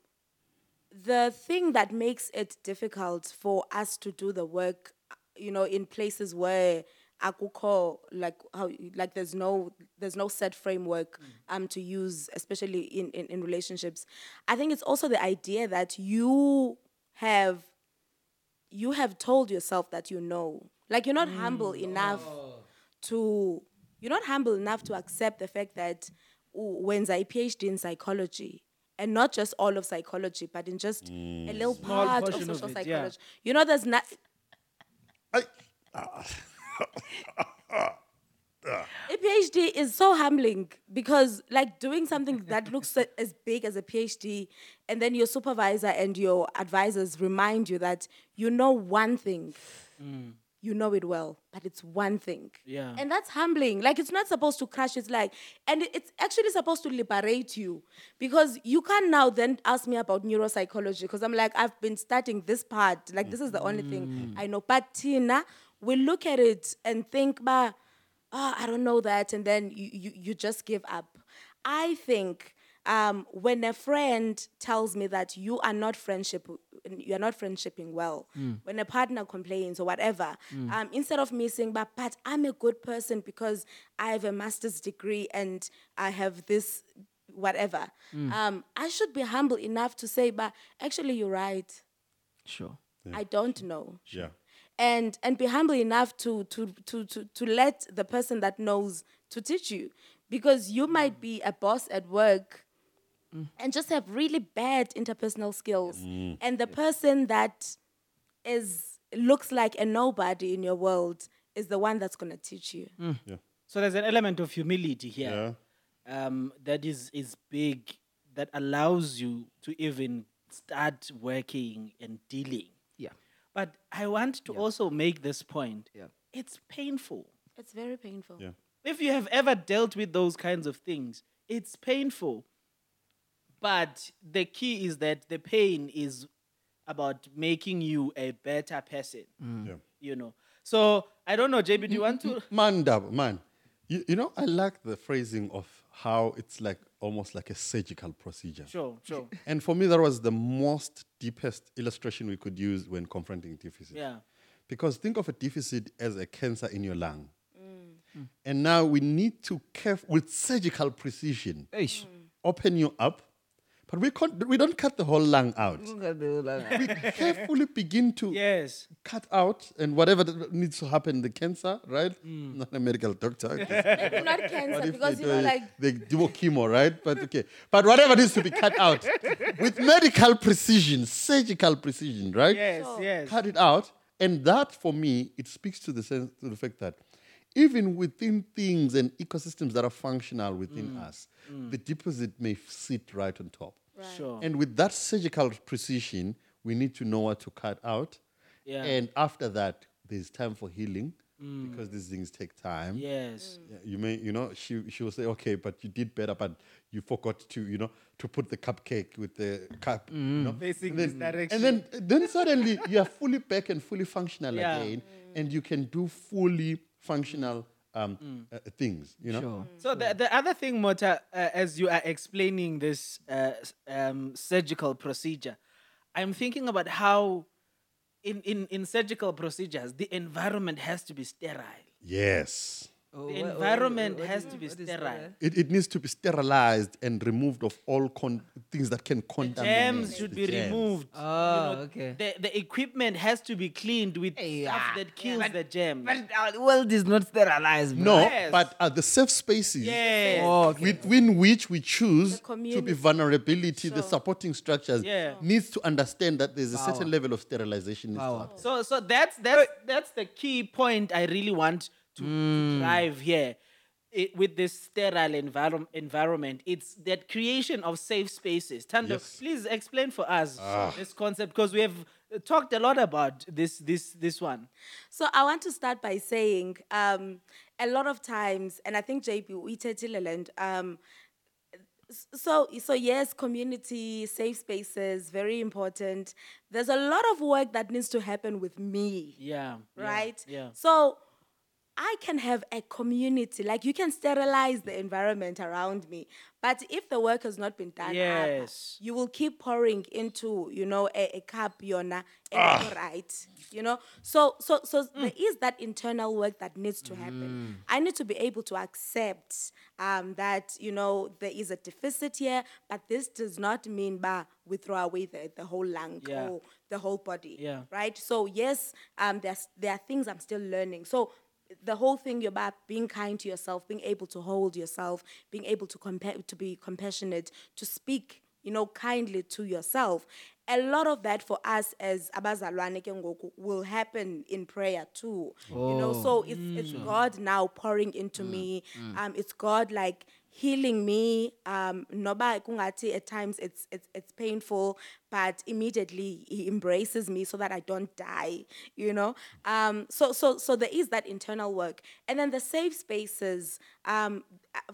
the thing that makes it difficult for us to do the work, you know, in places where akukho like how like there's no there's no set framework mm. um to use especially in, in in relationships i think it's also the idea that you have you have told yourself that you know like you're not humble mm. enough oh. to you're not humble enough to accept the fact that when I PhD in psychology and not just all of psychology, but in just a mm. little Small part of portion of social it, yeah. psychology. You know, there's not. I, A PhD is so humbling because, like, doing something that looks as big as a PhD, and then your supervisor and your advisors remind you that you know one thing, mm. you know it well, but it's one thing. Yeah. And that's humbling. Like, it's not supposed to crush. It's like, and it's actually supposed to liberate you because you can now then ask me about neuropsychology because I'm like, I've been studying this part. Like, this is the only thing mm. I know. But Tina, we look at it and think, bah, oh, I don't know that, and then you, you, you just give up. I think um, when a friend tells me that you are not friendship, you are not friendshipping well, when a partner complains or whatever, um, instead of me saying, but, but I'm a good person because I have a master's degree and I have this whatever, um, I should be humble enough to say, but actually you're right. Sure. I don't know. Yeah. And and be humble enough to to to to to let the person that knows to teach you because you might be a boss at work mm. and just have really bad interpersonal skills mm. and the person that is looks like a nobody in your world is the one that's going to teach you mm. Yeah. So there's an element of humility here Yeah. um, that is is big that allows you to even start working and dealing. Yeah. But I want to also make this point. Yeah. It's painful. it's very painful Yeah. If you have ever dealt with those kinds of things, it's painful. But the key is that the pain is about making you a better person. Mm. Yeah. You know. So I don't know, JB, do you want to Man, dab, man. You, you know, I like the phrasing of how it's like almost like a surgical procedure. Sure, sure. And for me, that was the most deepest illustration we could use when confronting deficit. Yeah. Because think of a deficit as a cancer in your lung. Mm. And now we need to, caref- with surgical precision, Eish. open you up. But we, can't, we don't cut the whole lung out. Look at the like, we carefully begin to Yes. cut out and whatever that needs to happen, the cancer, right? Mm. Not a medical doctor. Maybe not cancer if because they you know do- like they do chemo, right? But okay, but whatever needs to be cut out with medical precision, surgical precision, right? Yes, yes. Cut it out, and that for me, it speaks to the sense to the fact that even within things and ecosystems that are functional within Mm. us, mm. the deposit may f- sit right on top. Sure. And with that surgical precision, we need to know what to cut out. Yeah. And after that, there's time for healing mm. because these things take time. Yes. Mm. Yeah, you may, you know, she she will say, okay, but you did better, but you forgot to, you know, to put the cupcake with the cup, you know, Facing and this then, direction. and then then suddenly you are fully back and fully functional Yeah. again, and you can do fully functional um, uh, things, you know. sure. So the, the other thing, Mota, uh, as you are explaining this uh, um, surgical procedure, I'm thinking about how in, in, in surgical procedures, the environment has to be sterile. Yes. Oh, The what- what- environment what has is- to be what is sterile. It, it needs to be sterilized and removed of all con- things that can The contaminate. germs should the be germs. removed. You Oh, know, okay. The, the equipment has to be cleaned with Hey, stuff ah, that kills the germs. But uh, the world is not sterilized. bro. No, Yes. but are the safe spaces yes. Oh, okay. within which we choose to be vulnerability, the supporting structures Yeah. needs to understand that there's a certain level of sterilization. needs to Power. So so that's that's that's the key point I really want to, to drive here. It, with this sterile envirom- environment, it's that creation of safe spaces. Tando, Yes. please explain for us this concept because we have uh, talked a lot about this this this one. So I want to start by saying um, a lot of times, and I think JP Uitetileland, um, s- so so yes, community safe spaces very important. There's a lot of work that needs to happen with me Yeah. yeah, right? Yeah. So I can have a community, like you can sterilize the environment around me. But if the work has not been done, up, Yes. you will keep pouring into, you know, a, a cup, yona, Ah. and right, you know. So, so, so Mm. there is that internal work that needs to happen. I need to be able to accept um, that, you know, there is a deficit here, but this does not mean, bah, we throw away the, the whole lung Yeah. or the whole body Yeah. right? So yes, um, there's there are things I'm still learning. So the whole thing about being kind to yourself, being able to hold yourself, being able to compare, to be compassionate, to speak, you know, kindly to yourself. A lot of that for us as abazalwane ke ngoku will happen in prayer too. You know, so it's it's God now pouring into me. Um, it's God like healing me um noba kungathi at times it's it's it's painful but immediately he embraces me so that I don't die you know? Um so so so there is that internal work. And then the safe spaces um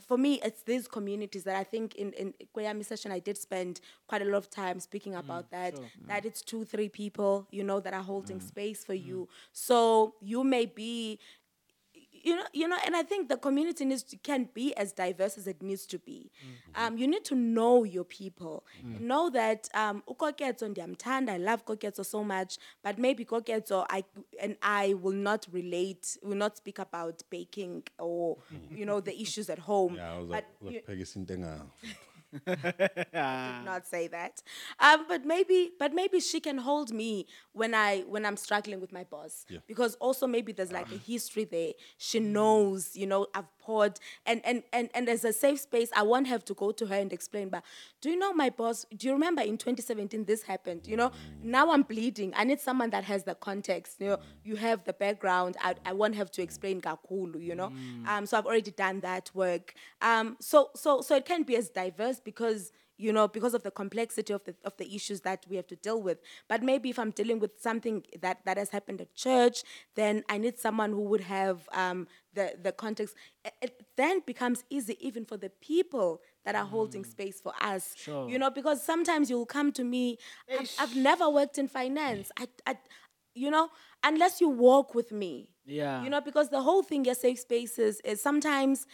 for me it's these communities that I think in in Kweyami session I did spend quite a lot of time speaking about that that it's two three people you know that are holding space for you. So you may be you know, you know, and I think the community needs to, can be as diverse as it needs to be. Um, you need to know your people. Know that um, uKoketso ndiyamthanda, I love Koketso so much, but maybe Koketso I and I will not relate, will not speak about baking or you know the issues at home. Yeah, I was but like, you- Peggy Sintenga. did not say that. Um, but maybe, but maybe she can hold me when I when I'm struggling with my boss. Yeah. Because also maybe there's like a history there. She knows, you know, I've poured and and and and as a safe space, I won't have to go to her and explain. But do you know my boss? Do you remember in 2017 this happened? You know, now I'm bleeding. I need someone that has the context. You know, you have the background. I I won't have to explain kakulu. You know, um. So I've already done that work. Um. So so so it can be as diverse because you know because of the complexity of the of the issues that we have to deal with. But maybe if i'm dealing with something that that has happened at church then i need someone who would have um the the context. It, it then becomes easy even for the people that are holding space for us. Sure. you know because sometimes you'll come to me I've, I've never worked in finance. I, I you know unless you walk with me. Yeah. you know because the whole thing your safe spaces is sometimes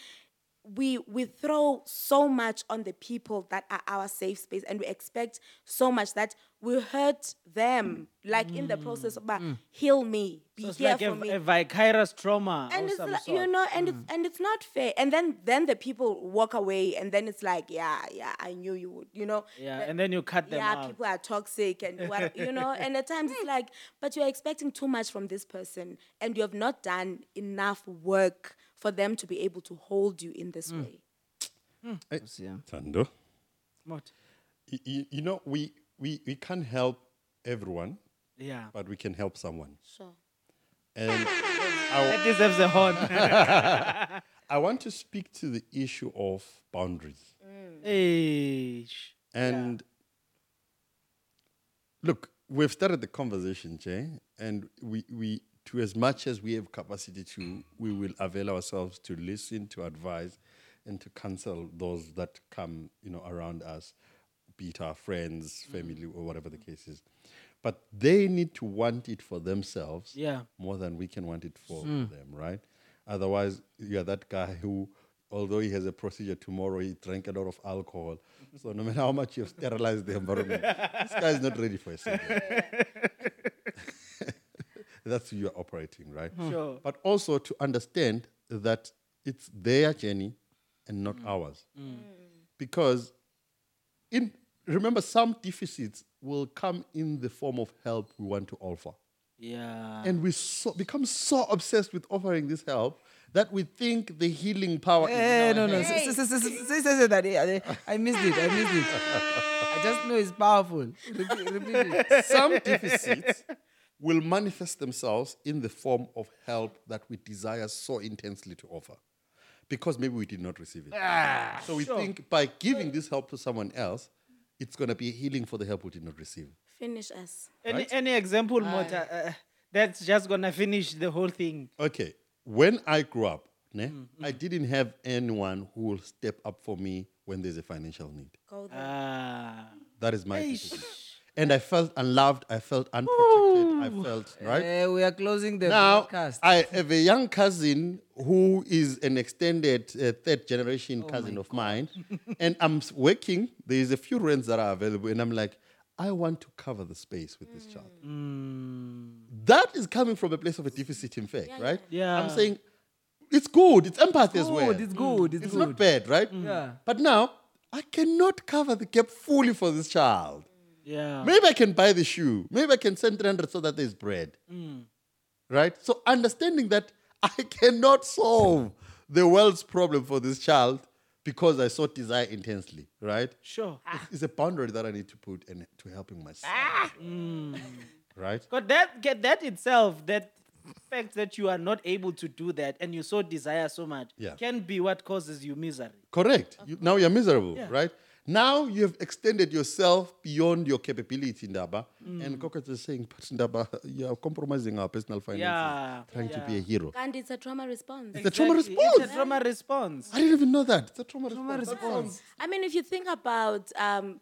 we we throw so much on the people that are our safe space and we expect so much that we hurt them like in the process of "Ba, heal me be Mm. So it's here like for a, me. a vicarious trauma and it's like, you know and it's and it's not fair. And then then the people walk away and then it's like yeah yeah i knew you would you know? Yeah, The- and then you cut them yeah, out. people are toxic and what you know, and at times it's like, but you're expecting too much from this person, and you have not done enough work for them to be able to hold you in this mm. way. Mm. Eh, yeah. Tando. What? Y- y- you know, we, we, we can't help everyone, Yeah. but we can help someone. Sure. And That deserves a horn. I want to speak to the issue of boundaries. Mm. Hey, sh- And look, we've started the conversation, Jay, and we, we to as much as we have capacity to, we will avail ourselves to listen, to advise, and to counsel those that come, you know, around us, be it our friends, mm. family, or whatever the case is. But they need to want it for themselves Yeah. more than we can want it for mm. them, right? Otherwise, you're that guy who, although he has a procedure tomorrow, he drank a lot of alcohol. so no matter how much you've sterilized the environment, this guy is not ready for a surgery. That's who you're operating, right? Sure. But also to understand that it's their journey and not ours. Because in remember some deficits will come in the form of help we want to offer. Yeah. And we so, become so obsessed with offering this help that we think the healing power is Eh, our no, no. Say, say, say, that. I missed it. I missed it. I just know it's powerful. Repeat, repeat it. Some deficits will manifest themselves in the form of help that we desire so intensely to offer because maybe we did not receive it. so we think by giving this help to someone else, it's going to be healing for the help we did not receive. Finish us. any any example, Mota, uh, that's just gonna finish the whole thing. Okay, when I grew up, ne, I didn't have anyone who will step up for me when there's a financial need. Go there. Ah. That is my deficit. And I felt unloved, I felt unprotected, I felt, right? Eh, we are closing the Now, broadcast. I have a young cousin who is an extended uh, third generation cousin of mine, and I'm working. There's a few rents that are available, and I'm like, I want to cover the space with this child. That is coming from a place of a deficit, in fact, right? Yeah. I'm saying it's good, it's empathy as good, well. it's good, it's good, It's good. not bad, right? Yeah. But now, I cannot cover the gap fully for this child. Yeah. Maybe I can buy the shoe. Maybe I can send 300 so that there's bread. Mm. Right? So understanding that I cannot solve the world's problem for this child because I so desire intensely, right? Sure. It's a boundary that I need to put and to helping myself. Ah. Mm. Mm. Right? But that get that itself, that fact that you are not able to do that and you so desire so much, Yeah. can be what causes you misery. Correct. You, now you're miserable, Yeah. right? Now you have extended yourself beyond your capability, Ndaba. And Koketso is saying, but Ndaba, you're compromising our personal finances, Yeah, trying to be a hero. And it's a trauma response. It's a trauma response. It's a trauma response. I didn't even know that. It's a trauma, Trauma response. response. I mean, if you think about um,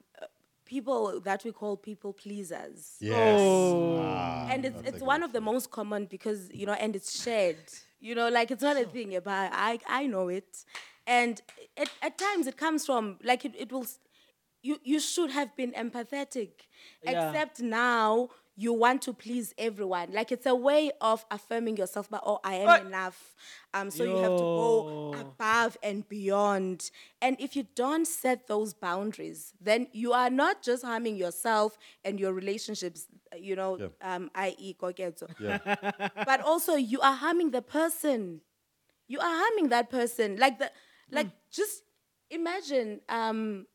people that we call people pleasers, Yes. Oh. Ah, and it's it's a one of the most common because you know, and it's shared. You know, like it's not a thing about I I know it, and it, at times it comes from like it, it will. You you should have been empathetic, Yeah. except now you want to please everyone. Like it's a way of affirming yourself, but oh, I am What? enough. Um, so you have to go above and beyond. And if you don't set those boundaries, then you are not just harming yourself and your relationships, you know, Yeah. um, i.e., Yeah. but also you are harming the person. You are harming that person. Like the, like just imagine. Um,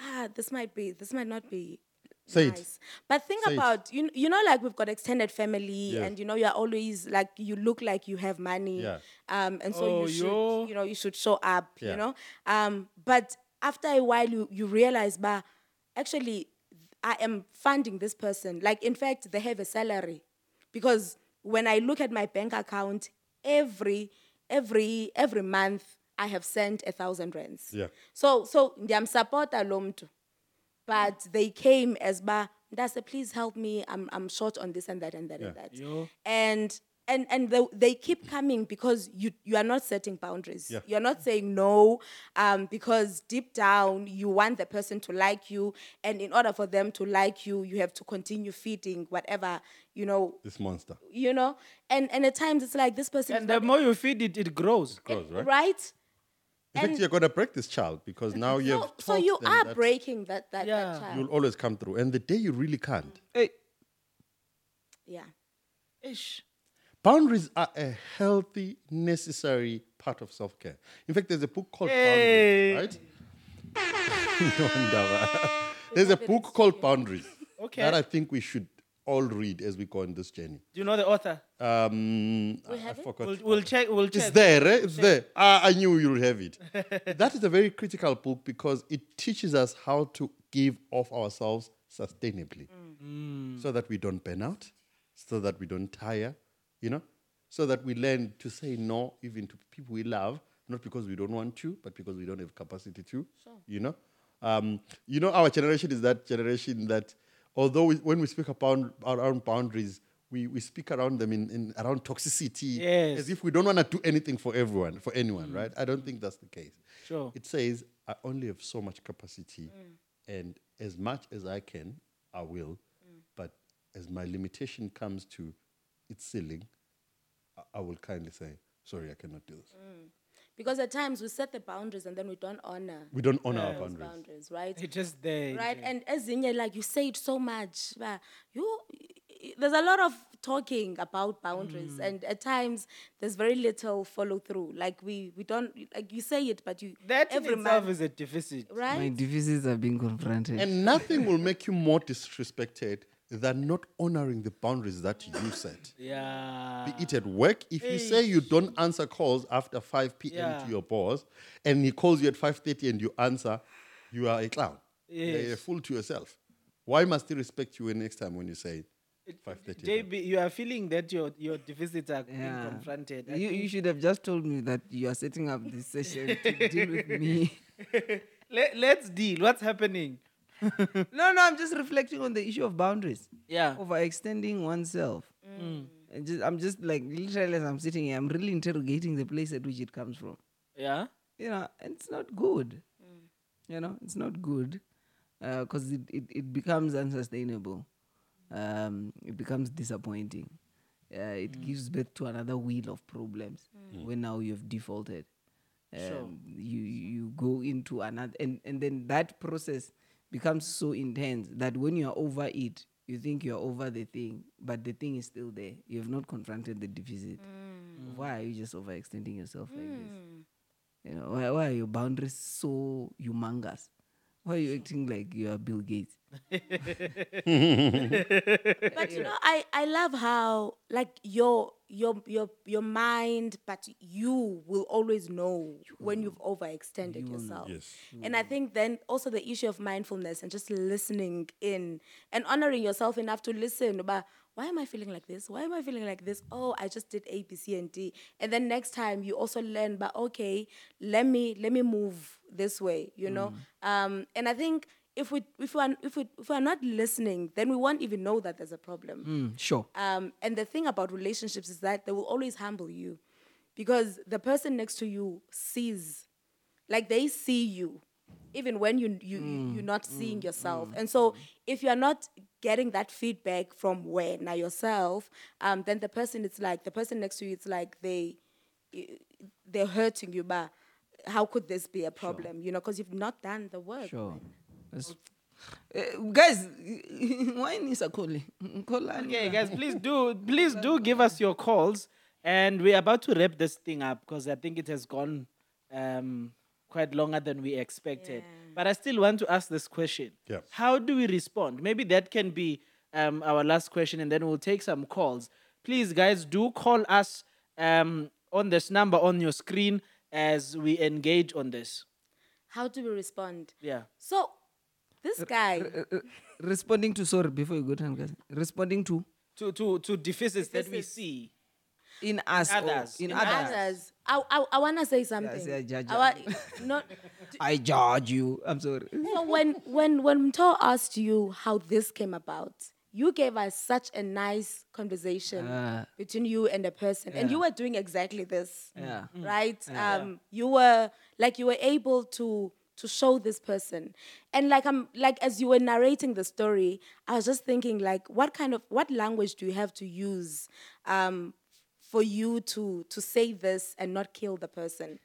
ah, this might be, this might not be. Say it. nice. But think Say it. about you. You know, like we've got extended family, Yes. and you know you're always like you look like you have money. Yeah. Um, and so Oh, you should, yo. you know, you should show up. Yeah. You know. Um, but after a while, you you realize, bah, actually, I am funding this person. Like, in fact, they have a salary, because when I look at my bank account, every every every month I have sent a thousand rands. Yeah. So so ndiyamsupporta lo mntu but they came as ba ndase please help me I'm I'm short on this and that and that and that Yo. and and and they, they keep coming because you you are not setting boundaries Yeah. you're not saying no um because deep down you want the person to like you and in order for them to like you you have to continue feeding whatever you know This monster. you know and and at times it's like this person And the more you feed it, it grows. Gross, right? right In fact, And- you're gonna break this child because now you so, have so taught you are that breaking that that, Yeah. that child You'll always come through, and the day you really can't. Hey. yeah Ish. Boundaries are a healthy, necessary part of self care. In fact, there's a book called Hey. Boundaries, right? No wonder. there's a book called Boundaries Okay. that I think we should all read as we go on this journey. Do you know the author? Um, I, I have it? forgot. We'll, we'll check. We'll It's there, eh? it's there. Ah, I knew you'll have it. that is a very critical book because it teaches us how to give of ourselves sustainably so that we don't burn out, so that we don't tire, you know, so that we learn to say no even to people we love, not because we don't want to, but because we don't have capacity to, sure. you know. Um, you know, our generation is that generation that although we, when we speak about around boundaries, we, we speak around them in, in around toxicity Yes. as if we don't want to do anything for everyone, for anyone, mm. right? I don't think that's the case. Sure. It says, I only have so much capacity, mm. and as much as I can, I will. Mm. But as my limitation comes to its ceiling, I, I will kindly say, sorry, I cannot do this. Because at times we set the boundaries and then we don't honor We don't honor our those boundaries. boundaries, right? It's just there. Right, nje. and as in like you say it so much, but you there's a lot of talking about boundaries, Mm. and at times there's very little follow through. Like we we don't like you say it, but you that in every itself month, is a deficit. right? My deficits are being confronted. And nothing will make you more disrespected than not honoring the boundaries that you set. Yeah. Be it at work, if you say you don't answer calls after 5 p.m. Yeah. to your boss, and he calls you at 5.30 and you answer, you are a clown. You're a fool to yourself. Why must he respect you next time when you say 5.30? JB, you are feeling that your your deficits are being confronted. I You, you should have just told me that you are setting up this session to deal with me. Let, let's deal. What's happening? No, no, I'm just reflecting on the issue of boundaries. Yeah. Overextending oneself. And just, I'm just like, literally, as I'm sitting here, I'm really interrogating the place at which it comes from. Yeah. You know, and it's not good. You know, it's not good because it, it, it becomes unsustainable. Um, it becomes disappointing. Uh, it gives birth to another wheel of problems when now you've defaulted. Um, Sure. You you go into another, and, and then that process becomes so intense that when you are over it, you think you're over the thing, but the thing is still there. You have not confronted the deficit. Mm. Why are you just overextending yourself like this? Mm. You know, why, why are your boundaries so humongous? Why are you acting like you are Bill Gates? But you know, I I love how like your your your your mind, but you will always know when you've overextended yourself. Yes. And I think then also the issue of mindfulness and just listening in and honoring yourself enough to listen about why am I feeling like this? Why am I feeling like this? Oh, I just did A, B, C, and D. And then next time you also learn, but okay, let me let me move this way, you know? Um, and I think if we if we are if we if we are not listening, then we won't even know that there's a problem. Mm, sure. Um, and the thing about relationships is that they will always humble you because the person next to you sees, like they see you even when you you you- you're not seeing yourself. And so if you're not getting that feedback from where now yourself, um, then the person it's like the person next to you, it's like they they're hurting you, but how could this be a problem? You know, because you've not done the work. Sure. That's- Uh, guys, why Nisa calling? Okay, guys, please do please do give us your calls, and we're about to wrap this thing up because I think it has gone um, quite longer than we expected. But I still want to ask this question: Yeah. How do we respond? Maybe that can be um, our last question, and then we'll take some calls. Please, guys, do call us um, on this number on your screen as we engage on this. How do we respond? Yeah. So this guy, Uh, responding to sorry before you go to guys. Responding to To to to deficits that we see. in us or Others, in, in others. others, I, I, I want to say something. yeah, judge- I wa- not, I judge you. I'm sorry. So when when when Mto asked you how this came about, you gave us such a nice conversation Ah. between you and a person, and you were doing exactly this, Yeah. right? Um, you were like you were able to to show this person, and like I'm like as you were narrating the story, I was just thinking like, what kind of what language do you have to use? Um, for you to to say this and not kill the person,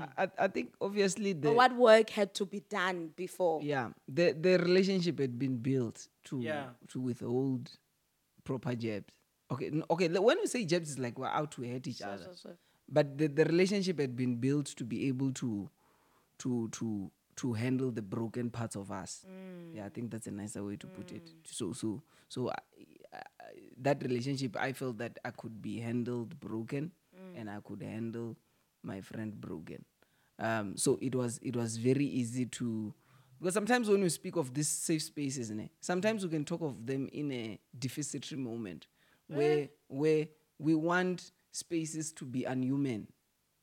I, I- I think obviously the or what work had to be done before? yeah the the relationship had been built to Yeah. to withhold proper jabs. Okay, okay. When we say jabs, it's like we're out to hurt each other. so, so. But the, the relationship had been built to be able to to to to handle the broken parts of us. Mm. Yeah, I think that's a nicer way to put it. Mm. So so so I, I, that relationship, I felt that I could be handled broken, mm. and I could handle my friend broken. Um, so it was it was very easy to because sometimes when we speak of these safe spaces, ne, sometimes we can talk of them in a deficitary moment where eh? where we want spaces to be unhuman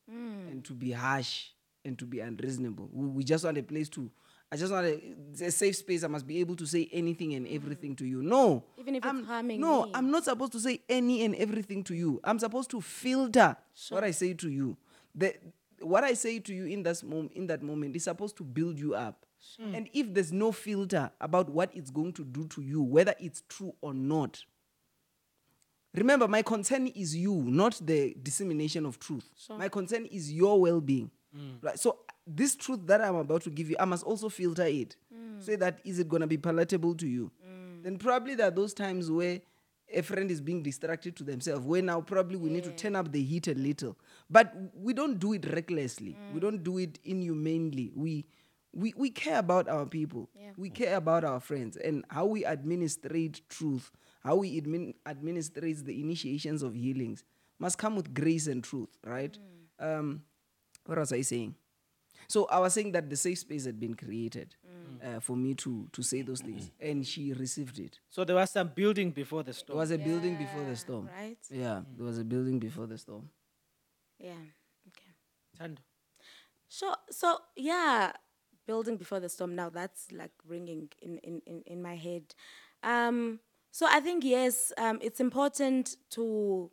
and to be harsh and to be unreasonable. We, we just want a place to. I just want a, a safe space. I must be able to say anything and everything to you. No, Even if it's I'm, harming No, me. I'm not supposed to say any and everything to you. I'm supposed to filter what I say to you. The what I say to you in that moment, in that moment, is supposed to build you up. And if there's no filter about what it's going to do to you, whether it's true or not, Remember, my concern is you, not the dissemination of truth. My concern is your well Mm. being. Right? So, this truth that I'm about to give you, I must also filter it. Mm. Say that is it going to be palatable to you? Mm. Then, probably there are those times where a friend is being distracted to themselves, where now probably we need to turn up the heat a little. But we don't do it recklessly, we don't do it inhumanely. We we, we care about our people. We care about our friends and how we administrate truth, how we admin, administrate the initiations of healings must come with grace and truth, right? Um, what was I saying? So I was saying that the safe space had been created uh, for me to to say those things, and she received it. So there was some building before the storm. There was a building before the storm. right? Yeah, there was a building before the storm. Yeah. Okay. Tando. So so yeah, building before the storm. Now that's like ringing in in in, in my head. Um. So I think yes, um, it's important to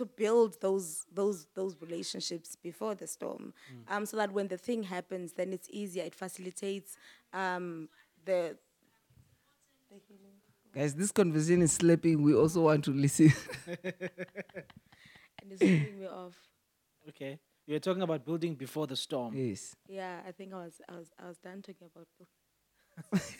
to build those those those relationships before the storm, um, so that when the thing happens, then it's easier. It facilitates um, the Guys, this conversation is slapping. We also want to listen. and it's throwing me off. Okay. You were talking about building before the storm. yes. Yeah, I think I was I was I was done talking about.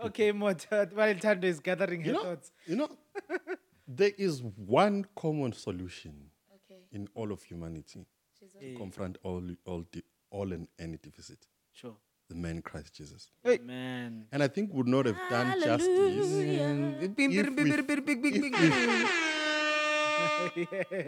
Okay, Mota, while Tando is gathering her You know, thoughts. you know, there is one common solution Okay. in all of humanity to confront all all the, all and any deficit. Sure. The man Christ Jesus. Amen. And I think would not have done justice. Bing, bing, If bing, we-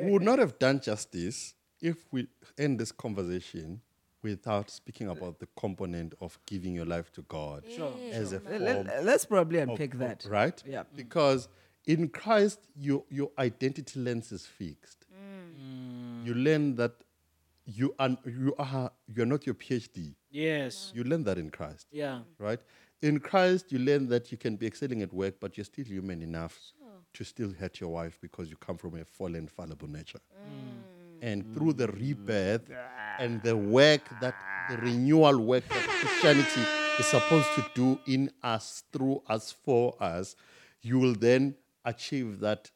would not have done justice if we end this conversation without speaking about the component of giving your life to God Sure. as a Let- form let- Let's probably of- unpack of- that. right? Yeah. Because in Christ, your your identity lens is fixed. Mm. You learn that you are you are you're not your PhD. Yes. You learn that in Christ, Yeah. right? In Christ, you learn that you can be excelling at work, but you're still human enough to still hurt your wife because you come from a fallen, fallible nature. Mm. And through the rebirth mm. and the work that the renewal work that Christianity is supposed to do in us, through us, for us, you will then achieve that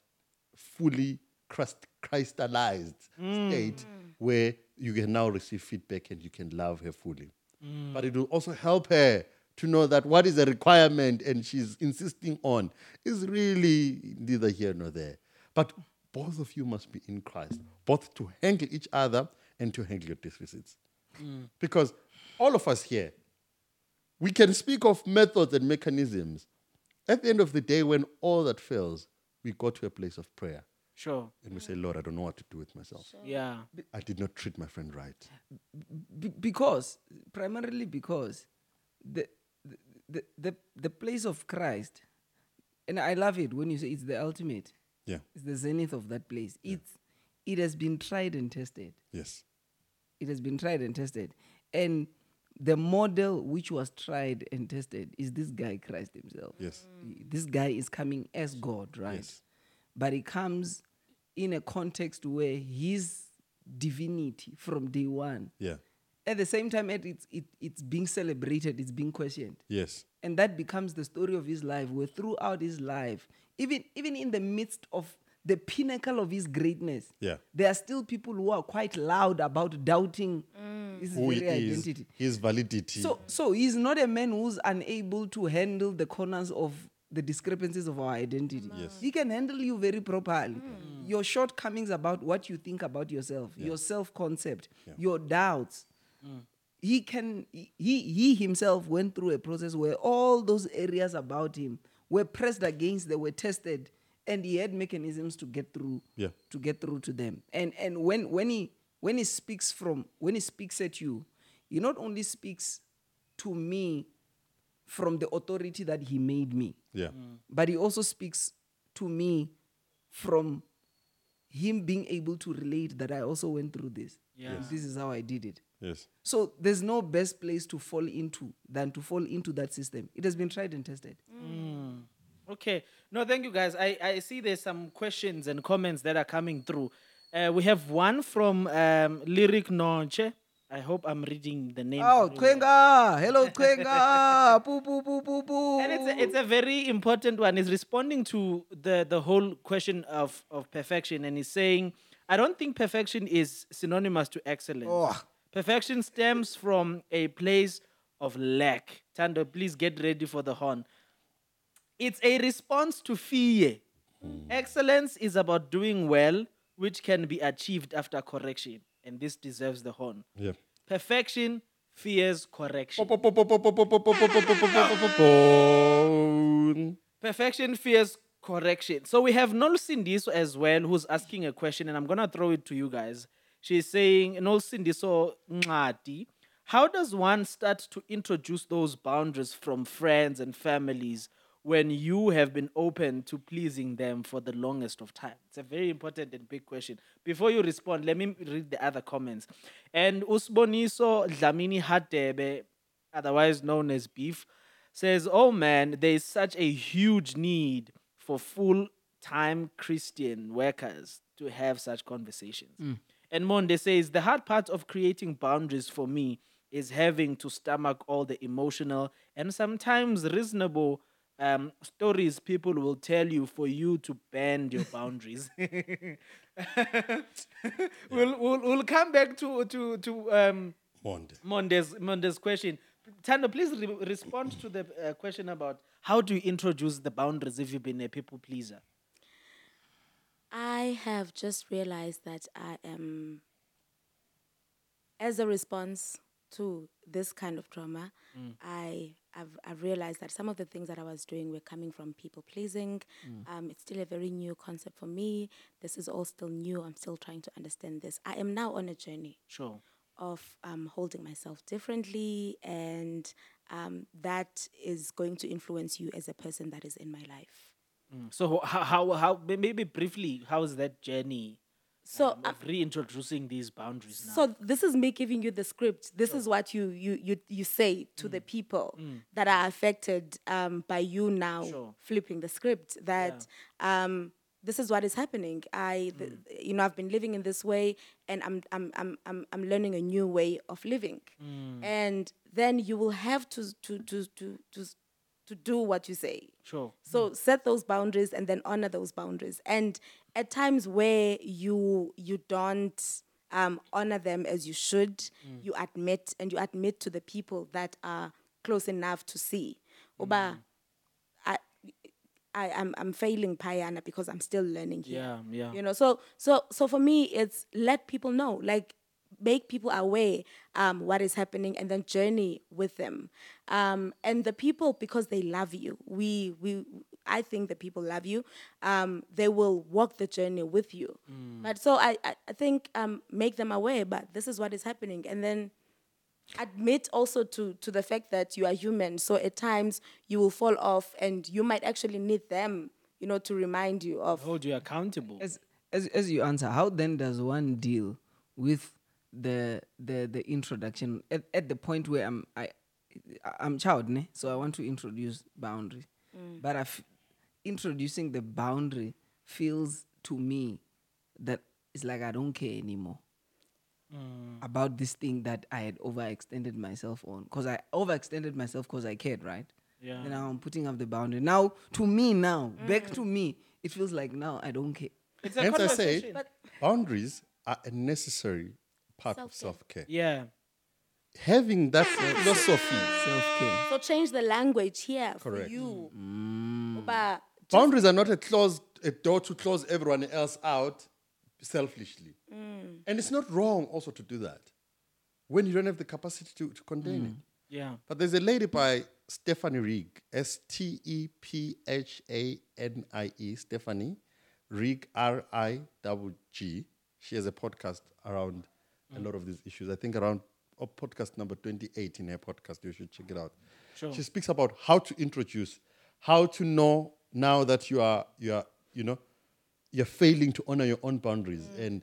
fully Christ, Christalized mm. state where you can now receive feedback and you can love her fully. Mm. But it will also help her to know that what is a requirement and she's insisting on is really neither here nor there. But both of you must be in Christ, both to handle each other and to handle your deficits. Mm. Because all of us here, we can speak of methods and mechanisms. At the end of the day, when all that fails, we go to a place of prayer Sure. and we say, Lord, I don't know what to do with myself. Yeah. I did not treat my friend right. Be- because primarily because the, the the the the place of Christ, and I love it when you say it's the ultimate. Yeah. It's the zenith of that place. Yeah. It's it has been tried and tested. Yes. It has been tried and tested, and the model which was tried and tested is this guy Christ Himself. Yes. Mm. This guy is coming as God, right? Yes. But he comes in a context where his divinity from day one Yeah. at the same time it, it's it, it's being celebrated it's being questioned Yes. and that becomes the story of his life where throughout his life even even in the midst of the pinnacle of his greatness Yeah. there are still people who are quite loud about doubting mm. his Who he very is, identity his validity. so so he's not a man who's unable to handle the corners of the discrepancies of our identity. Yes. He can handle you very properly. Mm. Mm. Your shortcomings about what you think about yourself, your self-concept, your doubts. He can he he himself went through a process where all those areas about him were pressed against, they were tested, and he had mechanisms to get through Yeah. to get through to them. And and when when he when he speaks from when he speaks at you, he not only speaks to me from the authority that he made me, yeah. Mm. but he also speaks to me from him being able to relate that I also went through this. Yeah. And This is how I did it. Yes. So there's no best place to fall into than to fall into that system. It has been tried and tested. Mm. Okay. No, thank you guys. I, I see there's some questions and comments that are coming through. Uh, we have one from um, Lyric Nonche. I hope I'm reading the name. Oh. Kwenga! Hello, Kwenga! Poo, poo, poo, poo, poo. And it's a, it's a very important one. He's responding to the, the whole question of, of perfection, and he's saying, I don't think perfection is synonymous to excellence. Oh. Perfection stems from a place of lack. Tando, please get ready for the horn. It's a response to fear. Excellence is about doing well, which can be achieved after correction, and this deserves the horn. Yeah. Perfection fears correction. Perfection fears correction. So we have Nolsindiso as well, who's asking a question, and I'm gonna throw it to you guys. She's saying, Nolsindiso Ngati, how does one start to introduce those boundaries from friends and families when you have been open to pleasing them for the longest of time? It's a very important and big question. Before you respond, let me read the other comments. And Usboniso Dlamini Hadebe, otherwise known as Beef, says, Oh man, there is such a huge need for full time Christian workers to have such conversations. Mm. And Monde says, The hard part of creating boundaries for me is having to stomach all the emotional and sometimes reasonable um, stories people will tell you for you to bend your boundaries. we'll, we'll, we'll come back to, to, to um, Monde. Monde's, Monde's question. Tando, please re- respond to the uh, question about how do you introduce the boundaries if you've been a people pleaser? I have just realized that I am, as a response to this kind of trauma, I I've, I've realized that some of the things that I was doing were coming from people pleasing. Um, it's still a very new concept for me. This is all still new. I'm still trying to understand this. I am now on a journey Sure. of um, holding myself differently, and um, that is going to influence you as a person that is in my life. So how, how, how maybe briefly, how is that journey So um, of reintroducing these boundaries now? So this is me giving you the script. This is what you you you, you say to the people that are affected um, by you now Sure. flipping the script. That um, this is what is happening. I, th- you know, I've been living in this way, and I'm, I'm, I'm, I'm, I'm learning a new way of living. And then you will have to, to, to, to, to, to do what you say. Sure. So set those boundaries and then honor those boundaries. And at times where you you don't um, honor them as you should, you admit and you admit to the people that are close enough to see. Oba, I, I I'm I'm failing Payana because I'm still learning here. Yeah, yeah. You know, so so so for me, it's let people know, like make people aware um, what is happening, and then journey with them. Um, and the people, because they love you, we we I think the people love you. Um, they will walk the journey with you. But so I I, I think um, make them aware, but this is what is happening, and then admit also to to the fact that you are human so at times you will fall off and you might actually need them you know to remind you of Hold you accountable. as as as you answer, how then does one deal with the the the introduction at, at the point where I'm I I'm child, ne? so I want to introduce boundary, but I f- introducing the boundary feels to me that it's like I don't care anymore mm. about this thing that I had overextended myself on because I overextended myself because I cared, right? Yeah. And now I'm putting up the boundary. Now to me, now mm. back to me, it feels like now I don't care. It's a Hence I say, boundaries are a necessary part of Self-care. self-care. yeah. Having that philosophy, Self care. So change the language here Correct. for you. Mm. Uba, boundaries are not a close a door to close everyone else out selfishly. Mm. And it's not wrong also to do that when you don't have the capacity to, to contain mm. it. Yeah. But there's a lady by Stephanie Rigg, S T E P H A N I E, Stephanie Rigg, R I double G. She has a podcast around a mm. lot of these issues. I think around oh, podcast number 28 in her podcast. You should check it out. Sure. She speaks about how to introduce, how to know now that you are, you are, you know, you're failing to honor your own boundaries and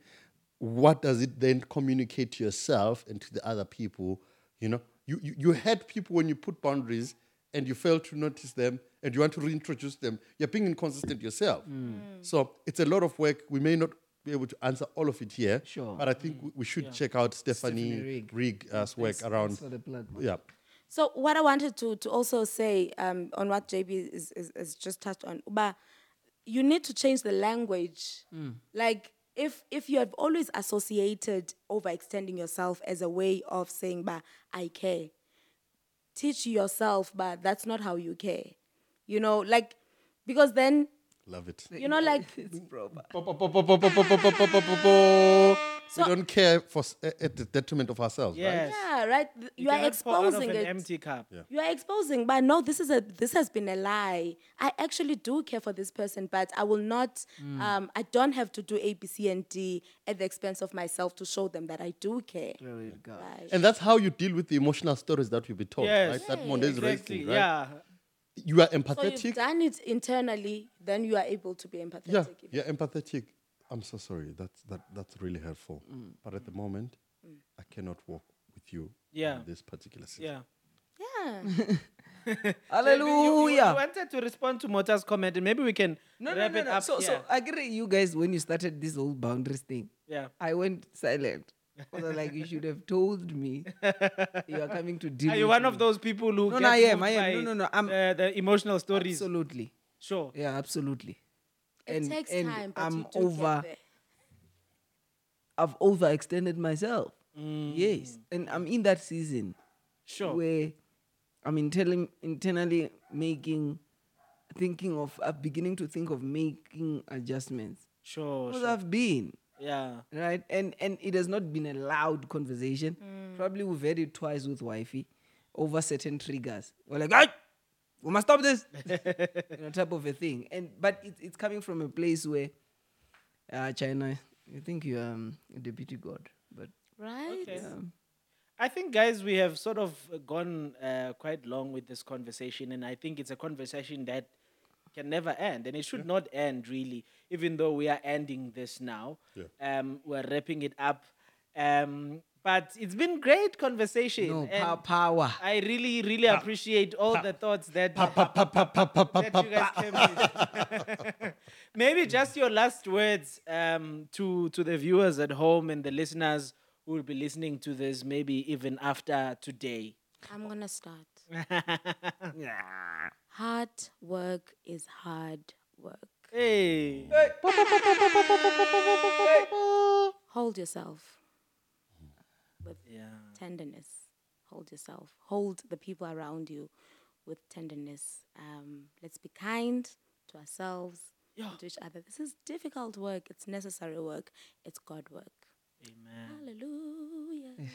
what does it then communicate to yourself and to the other people you know? You, you, you had people when you put boundaries and you fail to notice them and you want to reintroduce them. You're being inconsistent yourself. So it's a lot of work. We may not be able to answer all of it here Sure. but i think we, we should check out stephanie, Stephanie Rigg. Rigg's work around yeah So what I wanted to to also say um, on what JB is, is, is just touched on, Uba, you need to change the language. Like if if you have always associated overextending yourself as a way of saying, "Ba, I care," teach yourself, but that's not how you care. You know, like because then love it you know, like It's proper. we don't care for s- at the detriment of ourselves right? Yes. Yeah, right. You, are cannot out of exposing an it. empty cup. Yeah. You are exposing, but no, this is a this has been a lie. I actually do care for this person, but I will not. Mm. Um, I don't have to do A, B, C, and D at the expense of myself to show them that I do care. Glory to Right. And that's how you deal with the emotional stories that you'll be told, Yes. right? That Monday is Exactly. racing, right? Yeah. You are empathetic. So you've empathetic. done it internally, then you are able to be empathetic. yeah, even. you're empathetic. I'm so sorry. That's that that's really helpful. Mm. But at the moment, mm. I cannot walk with you. Yeah. In this particular season. Yeah. Yeah. You, you Hallelujah. wanted to respond to Mota's comment, and maybe we can No, no, wrap no, it no. up So, here. so I agree. You guys, when you started this whole boundaries thing, yeah. I went silent. Because I was like, you should have told me you are coming to deal. Are you with one me. of those people who No, get no, I am, I am. No, no, no, I'm- the, the emotional stories? Absolutely. Sure. Yeah, absolutely. It takes time, but I'm you do over. get there. I've overextended myself. Yes, and I'm in that season Sure. where I'm internally internally making, thinking of, I'm beginning to think of making adjustments. Sure. Because sure. I've been Yeah. right, and and it has not been a loud conversation. Probably we've had it twice with wifey over certain triggers. We're like, "Ay, we must stop this, you know, type of a thing. And but it's it's coming from a place where, uh, China, you think you're um, a deputy god, but Right? Okay. I think, guys, we have sort of gone uh, quite long with this conversation, and I think it's a conversation that can never end, and it should not end really. Even though we are ending this now, Yeah. um, we're wrapping it up. Um, But it's been great conversation. No, and pow- power. I really, really appreciate all the thoughts that, that you guys came with. Maybe just your last words um, to to the viewers at home and the listeners who will be listening to this, maybe even after today. I'm gonna start. Hard work is hard work. Hey. Hold yourself with Yeah. tenderness. Hold yourself. Hold the people around you with tenderness. Um, let's be kind to ourselves and to each other. This is difficult work. It's necessary work. It's God work. Amen. Hallelujah.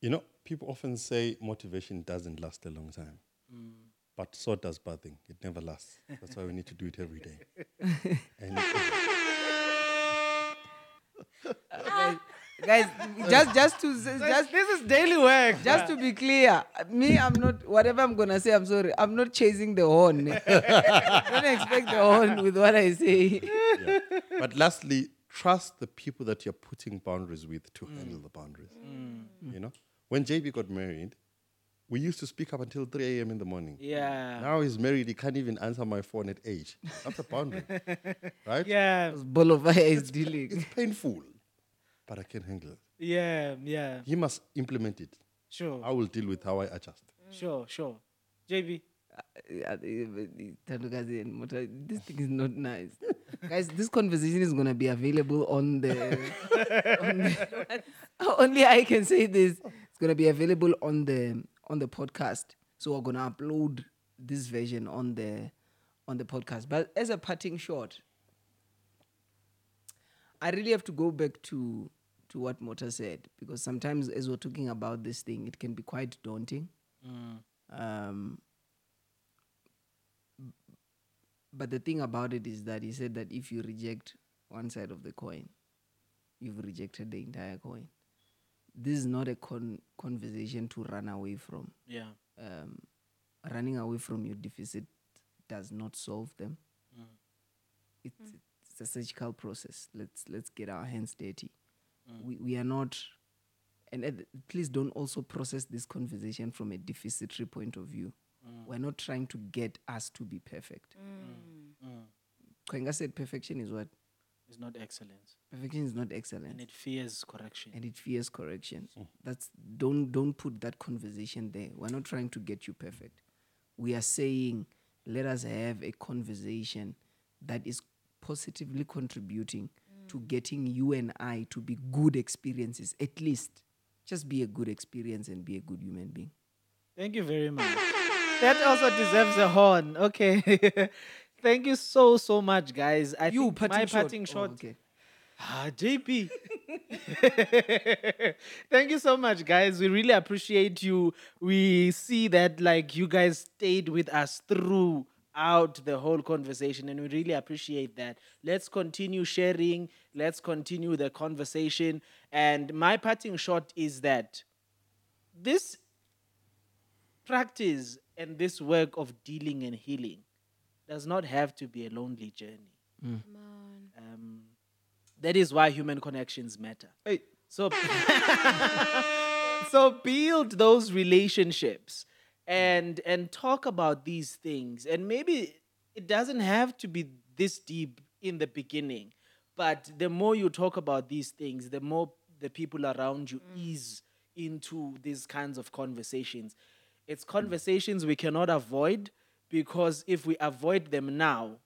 You know, people often say motivation doesn't last a long time. Mm. But so does bathing. It never lasts. That's why we need to do it every day. and Guys, just just to just This is daily work. just to be clear, me, I'm not whatever I'm gonna say. I'm sorry. I'm not chasing the horn. Don't expect the horn with what I say. yeah. But lastly, trust the people that you're putting boundaries with to mm. handle the boundaries. Mm. Mm. You know, when JB got married, we used to speak up until 3 a.m. in the morning. Yeah. Now he's married, he can't even answer my phone at 8. That's a boundary, right? Yeah. Ball of fire is dealing. It's painful, but I can handle it. Yeah. Yeah. He must implement it. Sure. I will deal with how I adjust. Sure. Sure. JB. Uh, Tandokazi and Mota, This thing is not nice. Guys, this conversation is gonna be available on the, on the only I can say this. It's gonna be available on the on the podcast. So we're gonna upload this version on the on the podcast. But as a parting shot, I really have to go back to to what Mota said because sometimes as we're talking about this thing, it can be quite daunting. Um, but the thing about it is that he said that if you reject one side of the coin, you've rejected the entire coin. This is not a con- conversation to run away from. Yeah. Um, running away from your deficit does not solve them. Mm. It's, mm. it's a surgical process. Let's let's get our hands dirty. Mm. We we are not, and at the- please don't also process this conversation from a deficitary point of view. We're not trying to get us to be perfect. Kwenga said perfection is what? It's not excellence. Perfection is not excellence. And it fears correction. And it fears correction. That's don't don't put that conversation there. We're not trying to get you perfect. We are saying let us have a conversation that is positively contributing to getting you and I to be good experiences. At least just be a good experience and be a good human being. Thank you very much. That also deserves a horn. Okay. Thank you so so much, guys. I You think my parting shot. Oh, okay. Ah, JB. Thank you so much, guys. We really appreciate you. We see that like you guys stayed with us throughout the whole conversation, and we really appreciate that. Let's continue sharing. Let's continue the conversation. And my parting shot is that this practice and this work of dealing and healing does not have to be a lonely journey. Um, that is why human connections matter. Hey. So, so build those relationships and and talk about these things. And maybe it doesn't have to be this deep in the beginning, but the more you talk about these things, the more the people around you ease into these kinds of conversations. It's conversations we cannot avoid because if we avoid them now,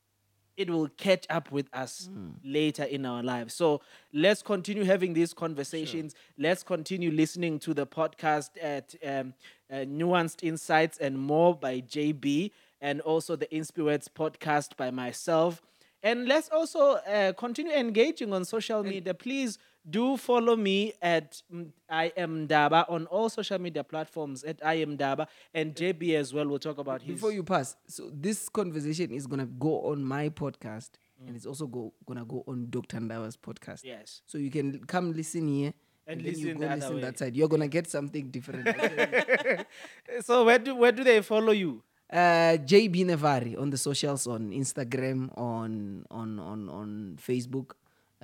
it will catch up with us later in our lives. So let's continue having these conversations. Let's continue listening to the podcast at um, uh, Nuanced Insights and More by JB, and also the Inspireds podcast by myself. And let's also uh, continue engaging on social media. Please do follow me at mm, I am Daba on all social media platforms at I am Daba and JB as well. We'll talk about his. Before you pass, so this conversation is gonna go on my podcast, and it's also go, gonna go on Dr. Ndaba's podcast. Yes. So you can come listen here, And then you listen go the other listen way. that side. You're gonna get something different. So where do where do they follow you? uh, JB Nevari on the socials, on Instagram, on on on on Facebook.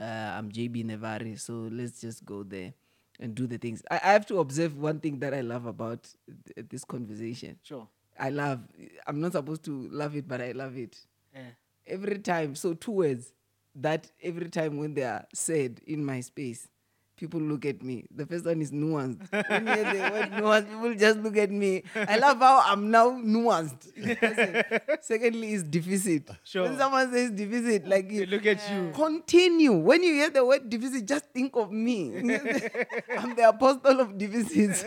Uh, I'm JB Nevari, so let's just go there. and do the things. I, I have to observe one thing that I love about th- this conversation. Sure. I love. I'm not supposed to love it, but I love it Yeah. every time. So two words that every time when they are said in my space, people look at me. The first one is nuanced. When you hear the word nuanced, people just look at me. I love how I'm now nuanced. Secondly, is deficit. Sure. When someone says deficit, like They look at you. Continue. When you hear the word deficit, just think of me. I'm the apostle of deficits.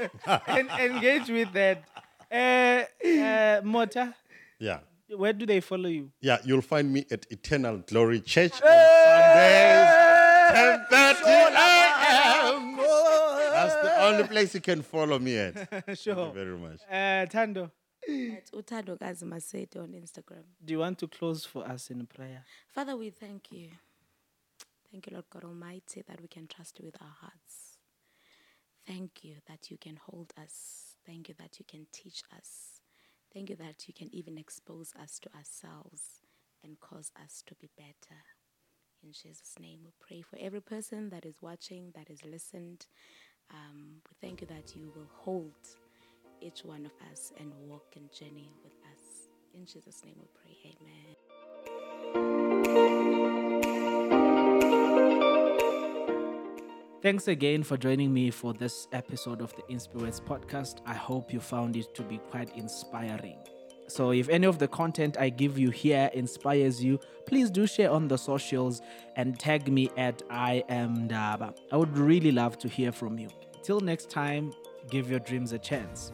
and engage with that. Uh, uh, Mota, Yeah. where do they follow you? Yeah, you'll find me at Eternal Glory Church on Sundays, 10:30 a.m. That's the only place you can follow me at. sure. Thank you very much. Uh, Tando, At Utado Maseti on Instagram. do you want to close for us in prayer? Father, we thank you. Thank you, Lord God Almighty, that we can trust you with our hearts. Thank you that you can hold us. Thank you that you can teach us. Thank you that you can even expose us to ourselves and cause us to be better. In Jesus' name, we pray for every person that is watching, that is listened. Um, we thank you that you will hold each one of us and walk and journey with us. In Jesus' name, we pray. Amen. Thanks again for joining me for this episode of the Inspirates podcast. I hope you found it to be quite inspiring. So, if any of the content I give you here inspires you, please do share on the socials and tag me at I am Ndaba. I would really love to hear from you. Till next time, give your dreams a chance.